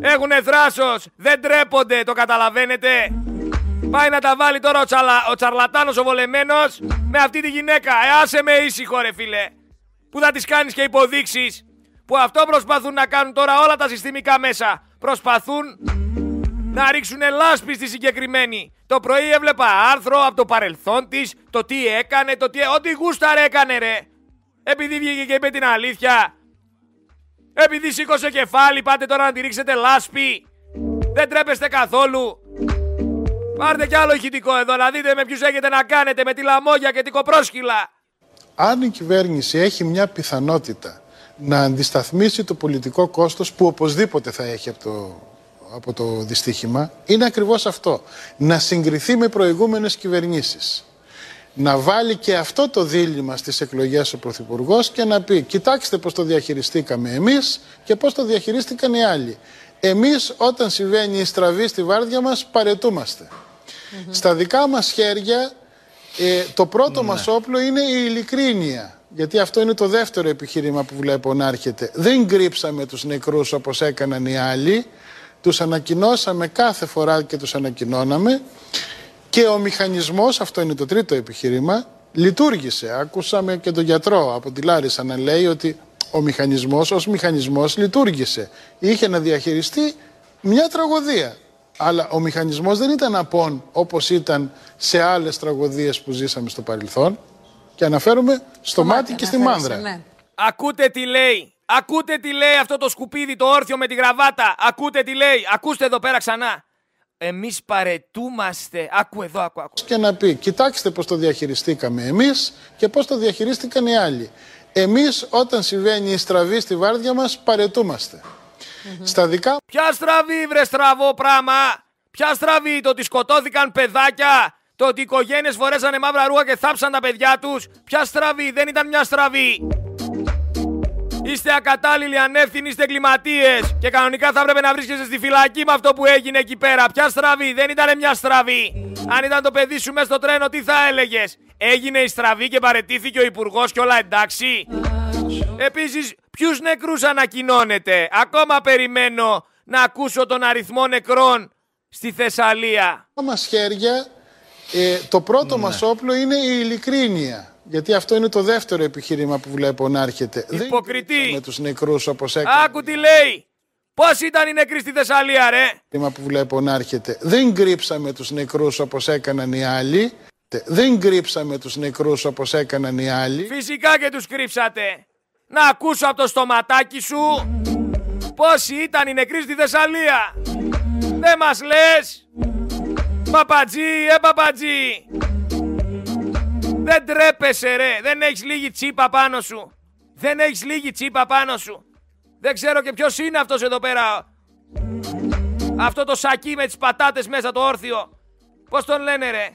Έχουνε θράσος. Δεν τρέπονται, το καταλαβαίνετε. Πάει να τα βάλει τώρα ο, τσαλα... ο τσαρλατάνος ο βολεμένος με αυτή τη γυναίκα. Ε, άσε με ήσυχο ρε φίλε. Που θα τις κάνεις και υποδείξεις που αυτό προσπαθούν να κάνουν τώρα όλα τα συστημικά μέσα. Προσπαθούν να ρίξουν λάσπη στη συγκεκριμένη. Το πρωί έβλεπα άρθρο από το παρελθόν της, το τι έκανε, το τι. Ό,τι γούσταρε έκανε, ρε. Επειδή βγήκε και είπε την αλήθεια. Επειδή σήκωσε κεφάλι, πάτε τώρα να τη ρίξετε λάσπη. Δεν τρέπεστε καθόλου. Πάρτε κι άλλο ηχητικό εδώ να δείτε με ποιους έχετε να κάνετε, με τη λαμόγια και την κοπρόσκυλα. Αν η κυβέρνηση έχει μια πιθανότητα να αντισταθμίσει το πολιτικό κόστος που οπωσδήποτε θα έχει από το, από το δυστύχημα είναι ακριβώς αυτό. Να συγκριθεί με προηγούμενες κυβερνήσεις. Να βάλει και αυτό το δίλημα στις εκλογές ο Πρωθυπουργός και να πει κοιτάξτε πώς το διαχειριστήκαμε εμείς και πώς το διαχειρίστηκαν οι άλλοι. Εμείς όταν συμβαίνει η στραβή στη βάρδια μας παρετούμαστε. Στα δικά μας χέρια ε, το πρώτο ναι. μας όπλο είναι η ειλικρίνεια γιατί αυτό είναι το δεύτερο επιχείρημα που βλέπω να έρχεται. Δεν κρύψαμε τους νεκρούς όπως έκαναν οι άλλοι. Τους ανακοινώσαμε κάθε φορά και τους ανακοινώναμε. Και ο μηχανισμός, αυτό είναι το τρίτο επιχείρημα, λειτουργήσε. Άκουσαμε και τον γιατρό από τη Λάρισα να λέει ότι ο μηχανισμός ως μηχανισμός λειτουργήσε. Είχε να διαχειριστεί μια τραγωδία. Αλλά ο μηχανισμός δεν ήταν απόν όπως ήταν σε άλλες τραγωδίες που ζήσαμε στο παρελθόν. Και αναφέρομαι στο μάτι, και στη μάνδρα. Ναι. Ακούτε τι λέει. Ακούτε τι λέει αυτό το σκουπίδι, το όρθιο με τη γραβάτα. Ακούτε τι λέει. Ακούστε εδώ πέρα ξανά. Εμείς παρετούμαστε. Άκου εδώ, άκου, άκου. Και να πει, κοιτάξτε πώς το διαχειριστήκαμε εμείς και πώς το διαχειρίστηκαν οι άλλοι. Εμείς όταν συμβαίνει η στραβή στη βάρδια μας παρετούμαστε. Στα δικά Ποια στραβή, βρε στραβό πράγμα. Ποια στραβή, το ότι σκοτώθηκαν παιδάκια. Το ότι οι οικογένειες φορέσανε μαύρα ρούχα και θάψαν τα παιδιά τους. Ποια στραβή, δεν ήταν μια στραβή. Είστε ακατάλληλοι, ανεύθυνοι, είστε εγκληματίες. Και κανονικά θα έπρεπε να βρίσκεσαι στη φυλακή με αυτό που έγινε εκεί πέρα. Ποια στραβή, δεν ήταν μια στραβή. Αν ήταν το παιδί σου μέσα στο τρένο, τι θα έλεγες; Έγινε η στραβή και παρετήθηκε ο υπουργός και όλα εντάξει; Επίσης, ποιους νεκρούς ανακοινώνετε; Ακόμα περιμένω να ακούσω τον αριθμό νεκρών στη Θεσσαλία. Μας χέρια, ε, το πρώτο ναι. μας όπλο είναι η ειλικρίνεια. Γιατί αυτό είναι το δεύτερο επιχείρημα που βλέπω να έρχεται. Υποκριτή. με τους νεκρούς όπως έκανε. Άκου τι λέει. Πώς ήταν οι νεκροί στη Θεσσαλία ρε; που βλέπω να έρχεται. Δεν κρύψαμε τους νεκρούς όπως έκαναν οι άλλοι. Δεν κρύψαμε τους νεκρούς όπως έκαναν οι άλλοι. Φυσικά και τους κρύψατε. Να ακούσω από το στοματάκι σου πόσοι ήταν οι νεκροί στη Θεσσαλία. Δεν μας λες. Παπατζή, ε παπατζή. Δεν τρέπεσαι ρε. Δεν έχεις λίγη τσίπα πάνω σου. Δεν έχεις λίγη τσίπα πάνω σου. Δεν ξέρω και ποιος είναι αυτός εδώ πέρα. Αυτό το σακί με τις πατάτες μέσα το όρθιο. Πώς τον λένε ρε;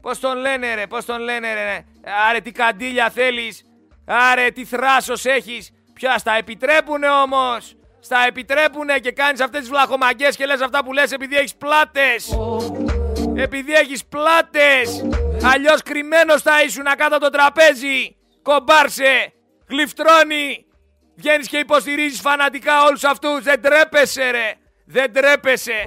Πώς τον λένε ρε; Πώς τον λένε ρε; Άρε τι καντήλια θέλεις. Άρε τι θράσος έχεις. Ποια στα επιτρέπουνε όμως. Στα επιτρέπουνε και κάνεις αυτές τις βλαχομαγκές και λες αυτά που λες επειδή έχεις πλάτες. Επειδή έχεις πλάτες. Αλλιώς κρυμμένος θα ήσουν κάτω το τραπέζι. Κομπάρσε. Γλυφτρώνει. Βγαίνεις και υποστηρίζεις φανατικά όλους αυτούς. Δεν τρέπεσαι ρε. Δεν τρέπεσαι.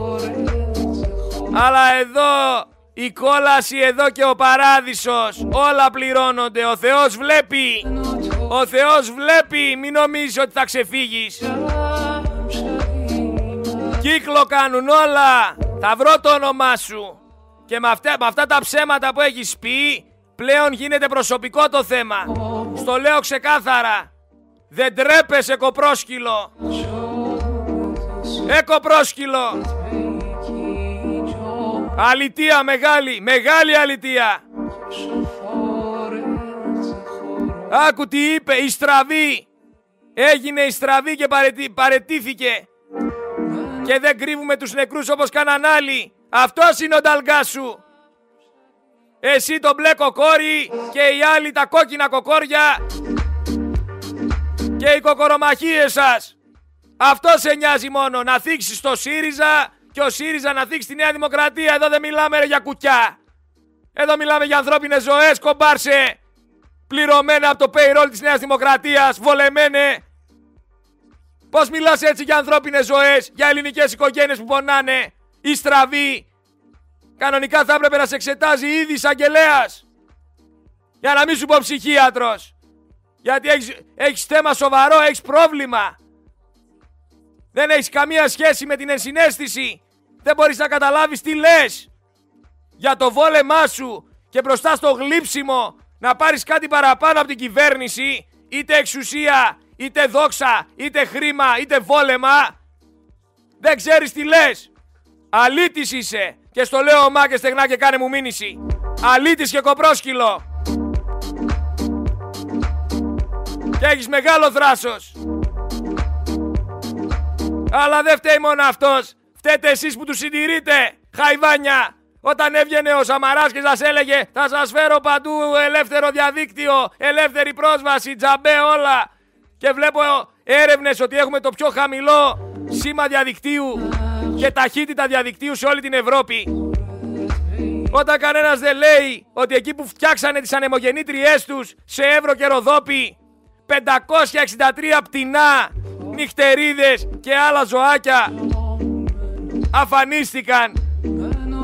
Αλλά εδώ η κόλαση εδώ και ο παράδεισος όλα πληρώνονται. Ο Θεός βλέπει. Ο Θεός βλέπει. Μην νομίζεις ότι θα ξεφύγεις. Κύκλο κάνουν όλα. Θα βρω το όνομά σου. Και με αυτά, με αυτά τα ψέματα που έχεις πει, πλέον γίνεται προσωπικό το θέμα. Στο λέω ξεκάθαρα. Δεν τρέπεσαι κοπρόσκυλο. Ε κοπρόσκυλο. Αλητία μεγάλη, μεγάλη αλητία. Άκου τι είπε, η στραβή. Έγινε η στραβή και παρετήθηκε. Και δεν κρύβουμε τους νεκρούς όπως κάναν άλλοι. Αυτός είναι ο νταλγκά σου. Εσύ το μπλε κοκόρι και οι άλλοι τα κόκκινα κοκόρια και οι κοκορομαχίες σας. Αυτό σε νοιάζει μόνο, να θίξεις το ΣΥΡΙΖΑ και ο ΣΥΡΙΖΑ να θίξει τη Νέα Δημοκρατία. Εδώ δεν μιλάμε ρε, για κουκιά. Εδώ μιλάμε για ανθρώπινες ζωές, κομπάρσε. Πληρωμένα από το payroll της Νέας Δημοκρατίας, βολεμένε. Πώς μιλάς έτσι για ανθρώπινες ζωές, για ελληνικές οικογένειες που πονάνε; Ή στραβή. Κανονικά θα έπρεπε να σε εξετάζει ήδη εισαγγελέα. Για να μην σου πω ψυχίατρος. Γιατί έχεις, έχεις θέμα σοβαρό, έχεις πρόβλημα. Δεν έχεις καμία σχέση με την ενσυναίσθηση. Δεν μπορείς να καταλάβεις τι λες. Για το βόλεμά σου και μπροστά στο γλύψιμο να πάρεις κάτι παραπάνω από την κυβέρνηση, είτε εξουσία, είτε δόξα, είτε χρήμα, είτε βόλεμα, δεν ξέρεις τι λες. Αλήτης είσαι. Και στο λέω ομά και στεγνά και κάνε μου μήνυση. Αλήτης και κοπρόσκυλο. Και έχεις μεγάλο θράσος. Αλλά δεν φταίει μόνο αυτός. Φταίτε εσείς που τους συντηρείτε. Χαϊβάνια. Όταν έβγαινε ο Σαμαράς και σας έλεγε θα σας φέρω παντού ελεύθερο διαδίκτυο, ελεύθερη πρόσβαση, τζαμπέ όλα. Και βλέπω έρευνες ότι έχουμε το πιο χαμηλό σήμα διαδικτύου και ταχύτητα διαδικτύου σε όλη την Ευρώπη. Όταν κανένας δεν λέει ότι εκεί που φτιάξανε τις ανεμογεννήτριές τους σε Εύρο και Ροδόπη 563 πτηνά, νυχτερίδες και άλλα ζωάκια αφανίστηκαν.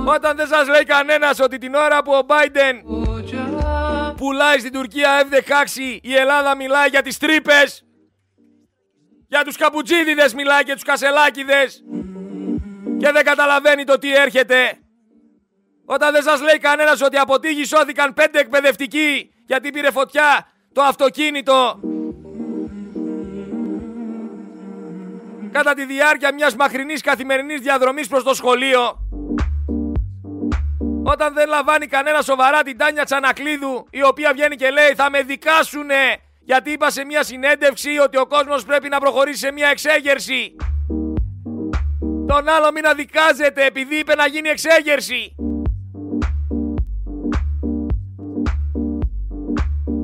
Όταν δεν σας λέει κανένας ότι την ώρα που ο Biden πουλάει στην Τουρκία F-16 η Ελλάδα μιλάει για τις τρύπες για τους καπουτζίδιδες μιλάει και τους κασελάκιδες και δεν καταλαβαίνει το τι έρχεται. Όταν δεν σας λέει κανένας ότι από τύχη σώθηκαν πέντε εκπαιδευτικοί γιατί πήρε φωτιά το αυτοκίνητο κατά τη διάρκεια μιας μακρινής καθημερινής διαδρομής προς το σχολείο. Όταν δεν λαμβάνει κανένα σοβαρά την Τάνια Τσανακλίδου η οποία βγαίνει και λέει θα με δικάσουνε γιατί είπα σε μια συνέντευξη ότι ο κόσμος πρέπει να προχωρήσει σε μια εξέγερση. Τον άλλο μην αδικάζετε επειδή είπε να γίνει εξέγερση.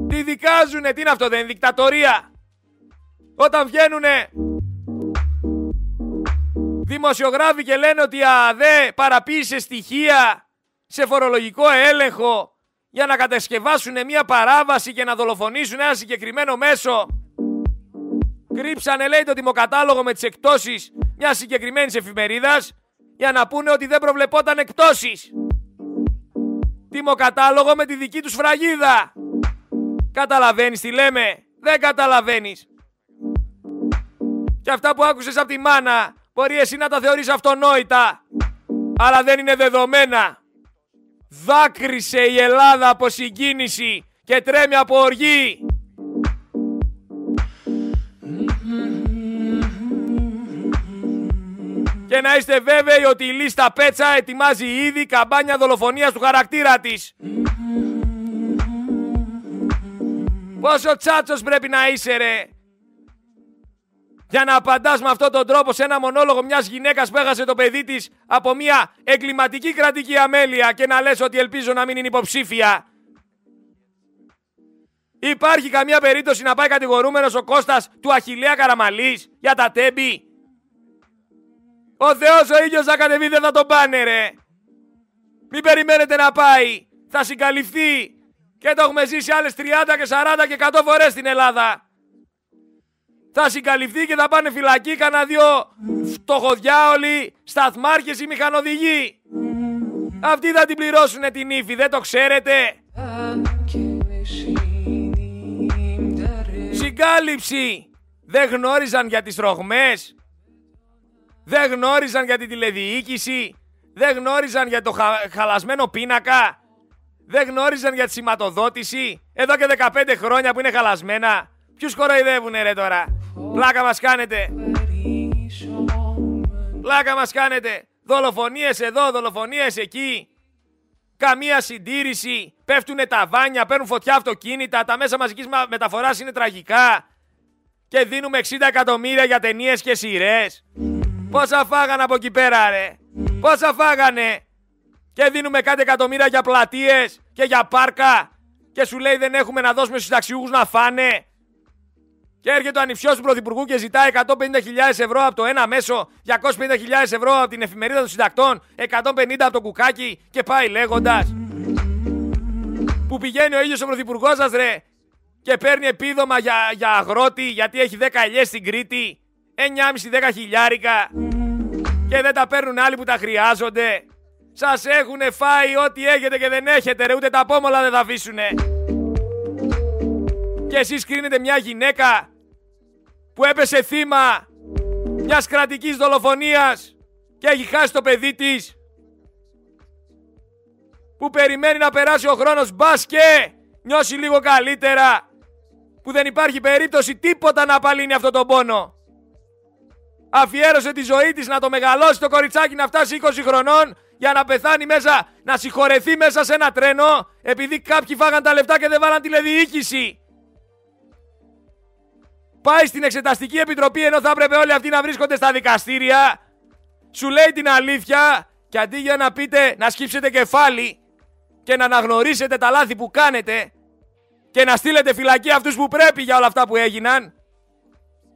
Τι δικάζουνε, τι είναι αυτό, δεν είναι δικτατορία. Όταν βγαίνουνε δημοσιογράφοι και λένε ότι η ΑΔΕ παραποίησε στοιχεία σε φορολογικό έλεγχο για να κατασκευάσουν μια παράβαση και να δολοφονήσουν ένα συγκεκριμένο μέσο. Κρύψανε λέει το τιμοκατάλογο με τις εκτόσεις μιας συγκεκριμένης εφημερίδας για να πούνε ότι δεν προβλεπόταν εκτόσεις. Τιμοκατάλογο με τη δική τους φραγίδα. Καταλαβαίνεις τι λέμε. Δεν καταλαβαίνεις. Και αυτά που άκουσες από τη μάνα μπορεί εσύ να τα θεωρείς αυτονόητα. Αλλά δεν είναι δεδομένα. Δάκρυσε η Ελλάδα από συγκίνηση και τρέμει από οργή. Και να είστε βέβαιοι ότι η λίστα Πέτσα ετοιμάζει ήδη καμπάνια δολοφονίας του χαρακτήρα της. Πόσο τσάτσος πρέπει να είσαι ρε. Για να απαντάς με αυτόν τον τρόπο σε ένα μονόλογο μιας γυναίκας που έχασε το παιδί της από μια εγκληματική κρατική αμέλεια και να λες ότι ελπίζω να μην είναι υποψήφια. Υπάρχει καμία περίπτωση να πάει κατηγορούμενος ο Κώστας του Αχιλέα Καραμαλής για τα τέμπη; Ο Θεός ο ίδιος θα κατεβεί δεν θα τον πάνε ρε. Μην περιμένετε να πάει. Θα συγκαλυφθεί. Και το έχουμε ζήσει άλλες 30 και 40 και 100 φορές στην Ελλάδα. Θα συγκαλυφθεί και θα πάνε φυλακή κανένα δυο φτωχοδιάολοι, σταθμάρχες ή μηχανοδηγοί. Αυτοί θα την πληρώσουν την ύφη, δεν το ξέρετε. Συγκάλυψη. Δεν γνώριζαν για τις ρογμές. Δεν γνώριζαν για την τηλεδιοίκηση. Δεν γνώριζαν για το χαλασμένο πίνακα. Δεν γνώριζαν για τη σηματοδότηση. Εδώ και 15 χρόνια που είναι χαλασμένα. Ποιους κοροϊδεύουνε ρε τώρα; Πλάκα μας κάνετε. Πλάκα μας κάνετε. Δολοφονίες εδώ, δολοφονίες εκεί. Καμία συντήρηση. Πέφτουνε τα βάνια, παίρνουν φωτιά αυτοκίνητα. Τα μέσα μαζικής μεταφοράς είναι τραγικά. Και δίνουμε 60 εκατομμύρια για ταινίες και σειρές. Πόσα φάγανε από εκεί πέρα, ρε; Πόσα φάγανε; Και δίνουμε κάτι εκατομμύρια για πλατείες και για πάρκα. Και σου λέει δεν έχουμε να δώσουμε στους ταξιούχους να φάνε. Και έρχεται ο ανιψιός του Πρωθυπουργού και ζητάει 150.000 ευρώ από το ένα μέσο, 250.000 ευρώ από την εφημερίδα των συντακτών, 150 από το κουκάκι και πάει λέγοντας. Που πηγαίνει ο ίδιος ο Πρωθυπουργός σας, ρε, και παίρνει επίδομα για, για αγρότη γιατί έχει 10 ελιές στην Κρήτη 9,5-10 χιλιάρικα και δεν τα παίρνουν άλλοι που τα χρειάζονται. Σας έχουν φάει ό,τι έχετε και δεν έχετε ρε, ούτε τα πόμολα δεν θα αφήσουνε. Και εσείς κρίνετε μια γυναίκα που έπεσε θύμα μιας κρατικής δολοφονίας και έχει χάσει το παιδί της. Που περιμένει να περάσει ο χρόνος μπας και νιώσει λίγο καλύτερα. Που δεν υπάρχει περίπτωση τίποτα να απαλύνει αυτό τον πόνο αφιέρωσε τη ζωή της να το μεγαλώσει το κοριτσάκι να φτάσει 20 χρονών για να πεθάνει μέσα, να συγχωρεθεί μέσα σε ένα τρένο επειδή κάποιοι φάγαν τα λεφτά και δεν βάλαν τηλεδιοίκηση. Πάει στην Εξεταστική Επιτροπή ενώ θα έπρεπε όλοι αυτοί να βρίσκονται στα δικαστήρια. Σου λέει την αλήθεια και αντί για να πείτε να σκύψετε κεφάλι και να αναγνωρίσετε τα λάθη που κάνετε και να στείλετε φυλακή αυτούς που πρέπει για όλα αυτά που έγιναν,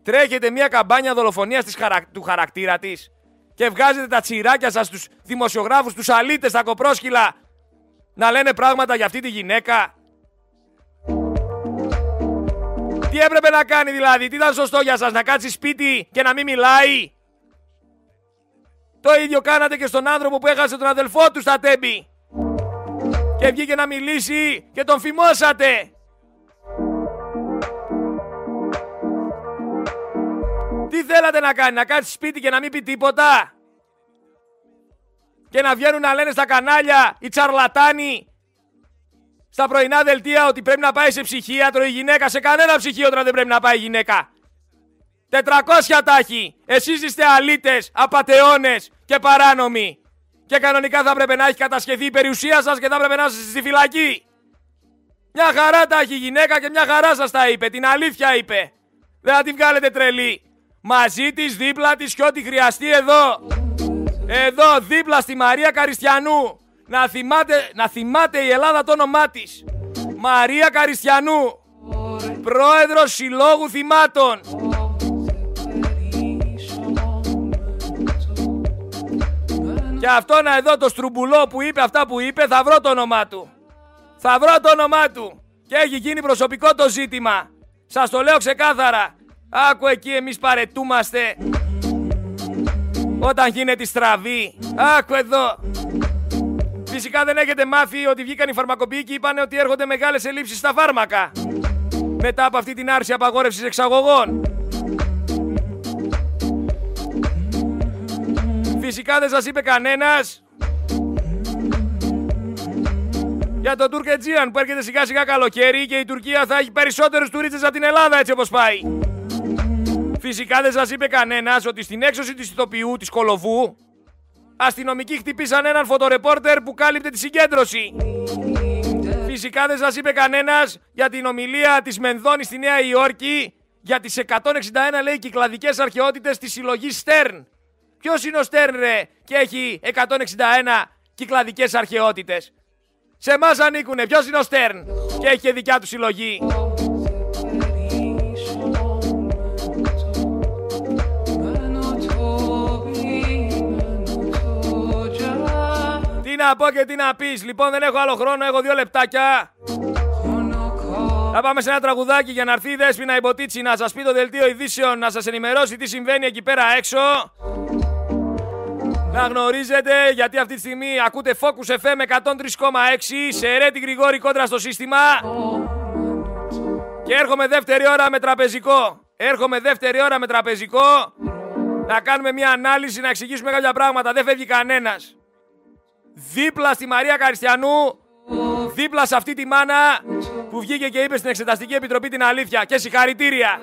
τρέχετε μια καμπάνια δολοφονίας του χαρακτήρα της και βγάζετε τα τσιράκια σας στους δημοσιογράφους, τους αλήτες, τα κοπρόσκυλα να λένε πράγματα για αυτή τη γυναίκα. Τι έπρεπε να κάνει δηλαδή, τι ήταν σωστό για σας, να κάτσει σπίτι και να μην μιλάει; Το ίδιο κάνατε και στον άνθρωπο που έχασε τον αδελφό του στα τέμπη. Και βγήκε να μιλήσει και τον φημώσατε. Τι θέλατε να κάνει, να κάτσει σπίτι και να μην πει τίποτα; Και να βγαίνουν να λένε στα κανάλια οι τσαρλατάνοι στα πρωινά δελτία ότι πρέπει να πάει σε ψυχίατρο η γυναίκα. Σε κανένα ψυχίατρο δεν πρέπει να πάει η γυναίκα. 400 τάχη. Εσείς είστε αλήτες, απατεώνες και παράνομοι. Και κανονικά θα έπρεπε να έχει κατασχεθεί η περιουσία σας και θα έπρεπε να είστε στη φυλακή. Μια χαρά τα έχει η γυναίκα και μια χαρά σας τα είπε. Την αλήθεια είπε. Δεν θα τη βγάλετε τρελή. Μαζί της, δίπλα της και ό,τι χρειαστεί εδώ. Εδώ δίπλα στη Μαρία Καριστιανού. Να θυμάται, να θυμάται η Ελλάδα το όνομά της. Μαρία Καριστιανού. Πρόεδρος Συλλόγου Θυμάτων. Και αυτόν εδώ το στρουμπουλό που είπε αυτά που είπε θα βρω το όνομά του. Θα βρω το όνομά του. Και έχει γίνει προσωπικό το ζήτημα. Σας το λέω ξεκάθαρα. Άκου εκεί εμείς παρετούμαστε. Όταν γίνεται στραβή. Άκου εδώ. Φυσικά δεν έχετε μάθει ότι βγήκαν οι φαρμακοποιοί και είπαν ότι έρχονται μεγάλες ελλείψεις στα φάρμακα. Μετά από αυτή την άρση απαγόρευσης εξαγωγών. Φυσικά δεν σας είπε κανένας για τον Τουρκετζίαν που έρχεται σιγά σιγά καλοκαίρι και η Τουρκία θα έχει περισσότερους τουρίστες από την Ελλάδα έτσι όπως πάει. Φυσικά δεν σας είπε κανένας ότι στην έξωση της ηθοποιού της Κολοβού αστυνομικοί χτυπήσαν έναν φωτορεπόρτερ που κάλυπτε τη συγκέντρωση. Φυσικά δεν σας είπε κανένας για την ομιλία της Μενδώνης στη Νέα Υόρκη για τις 161 λέει κυκλαδικές αρχαιότητες της συλλογής Στέρν. Ποιος είναι ο Στέρν ρε και έχει 161 κυκλαδικές αρχαιότητες; Σε εμάς ανήκουνε. Ποιος είναι ο Στέρν και έχει και δικιά του συλλογή; Να πω και τι να πεις. Λοιπόν δεν έχω άλλο χρόνο, έχω δύο λεπτάκια. Θα πάμε σε ένα τραγουδάκι για να έρθει η Δέσποινα Ιμποτίτσι να σας πει το δελτίο ειδήσεων, να σας ενημερώσει τι συμβαίνει εκεί πέρα έξω. Να γνωρίζετε γιατί αυτή τη στιγμή ακούτε Focus FM 103,6 σε Ρέτη Γρηγόρη κόντρα στο σύστημα. Και έρχομαι δεύτερη ώρα με τραπεζικό. Έρχομαι δεύτερη ώρα με τραπεζικό. Να κάνουμε μια ανάλυση, να εξηγήσουμε κάποια πράγματα. Δεν φεύγει κανένας. Δίπλα στη Μαρία Καριστιανού, δίπλα σε αυτή τη μάνα που βγήκε και είπε στην Εξεταστική Επιτροπή την αλήθεια. Και συγχαρητήρια.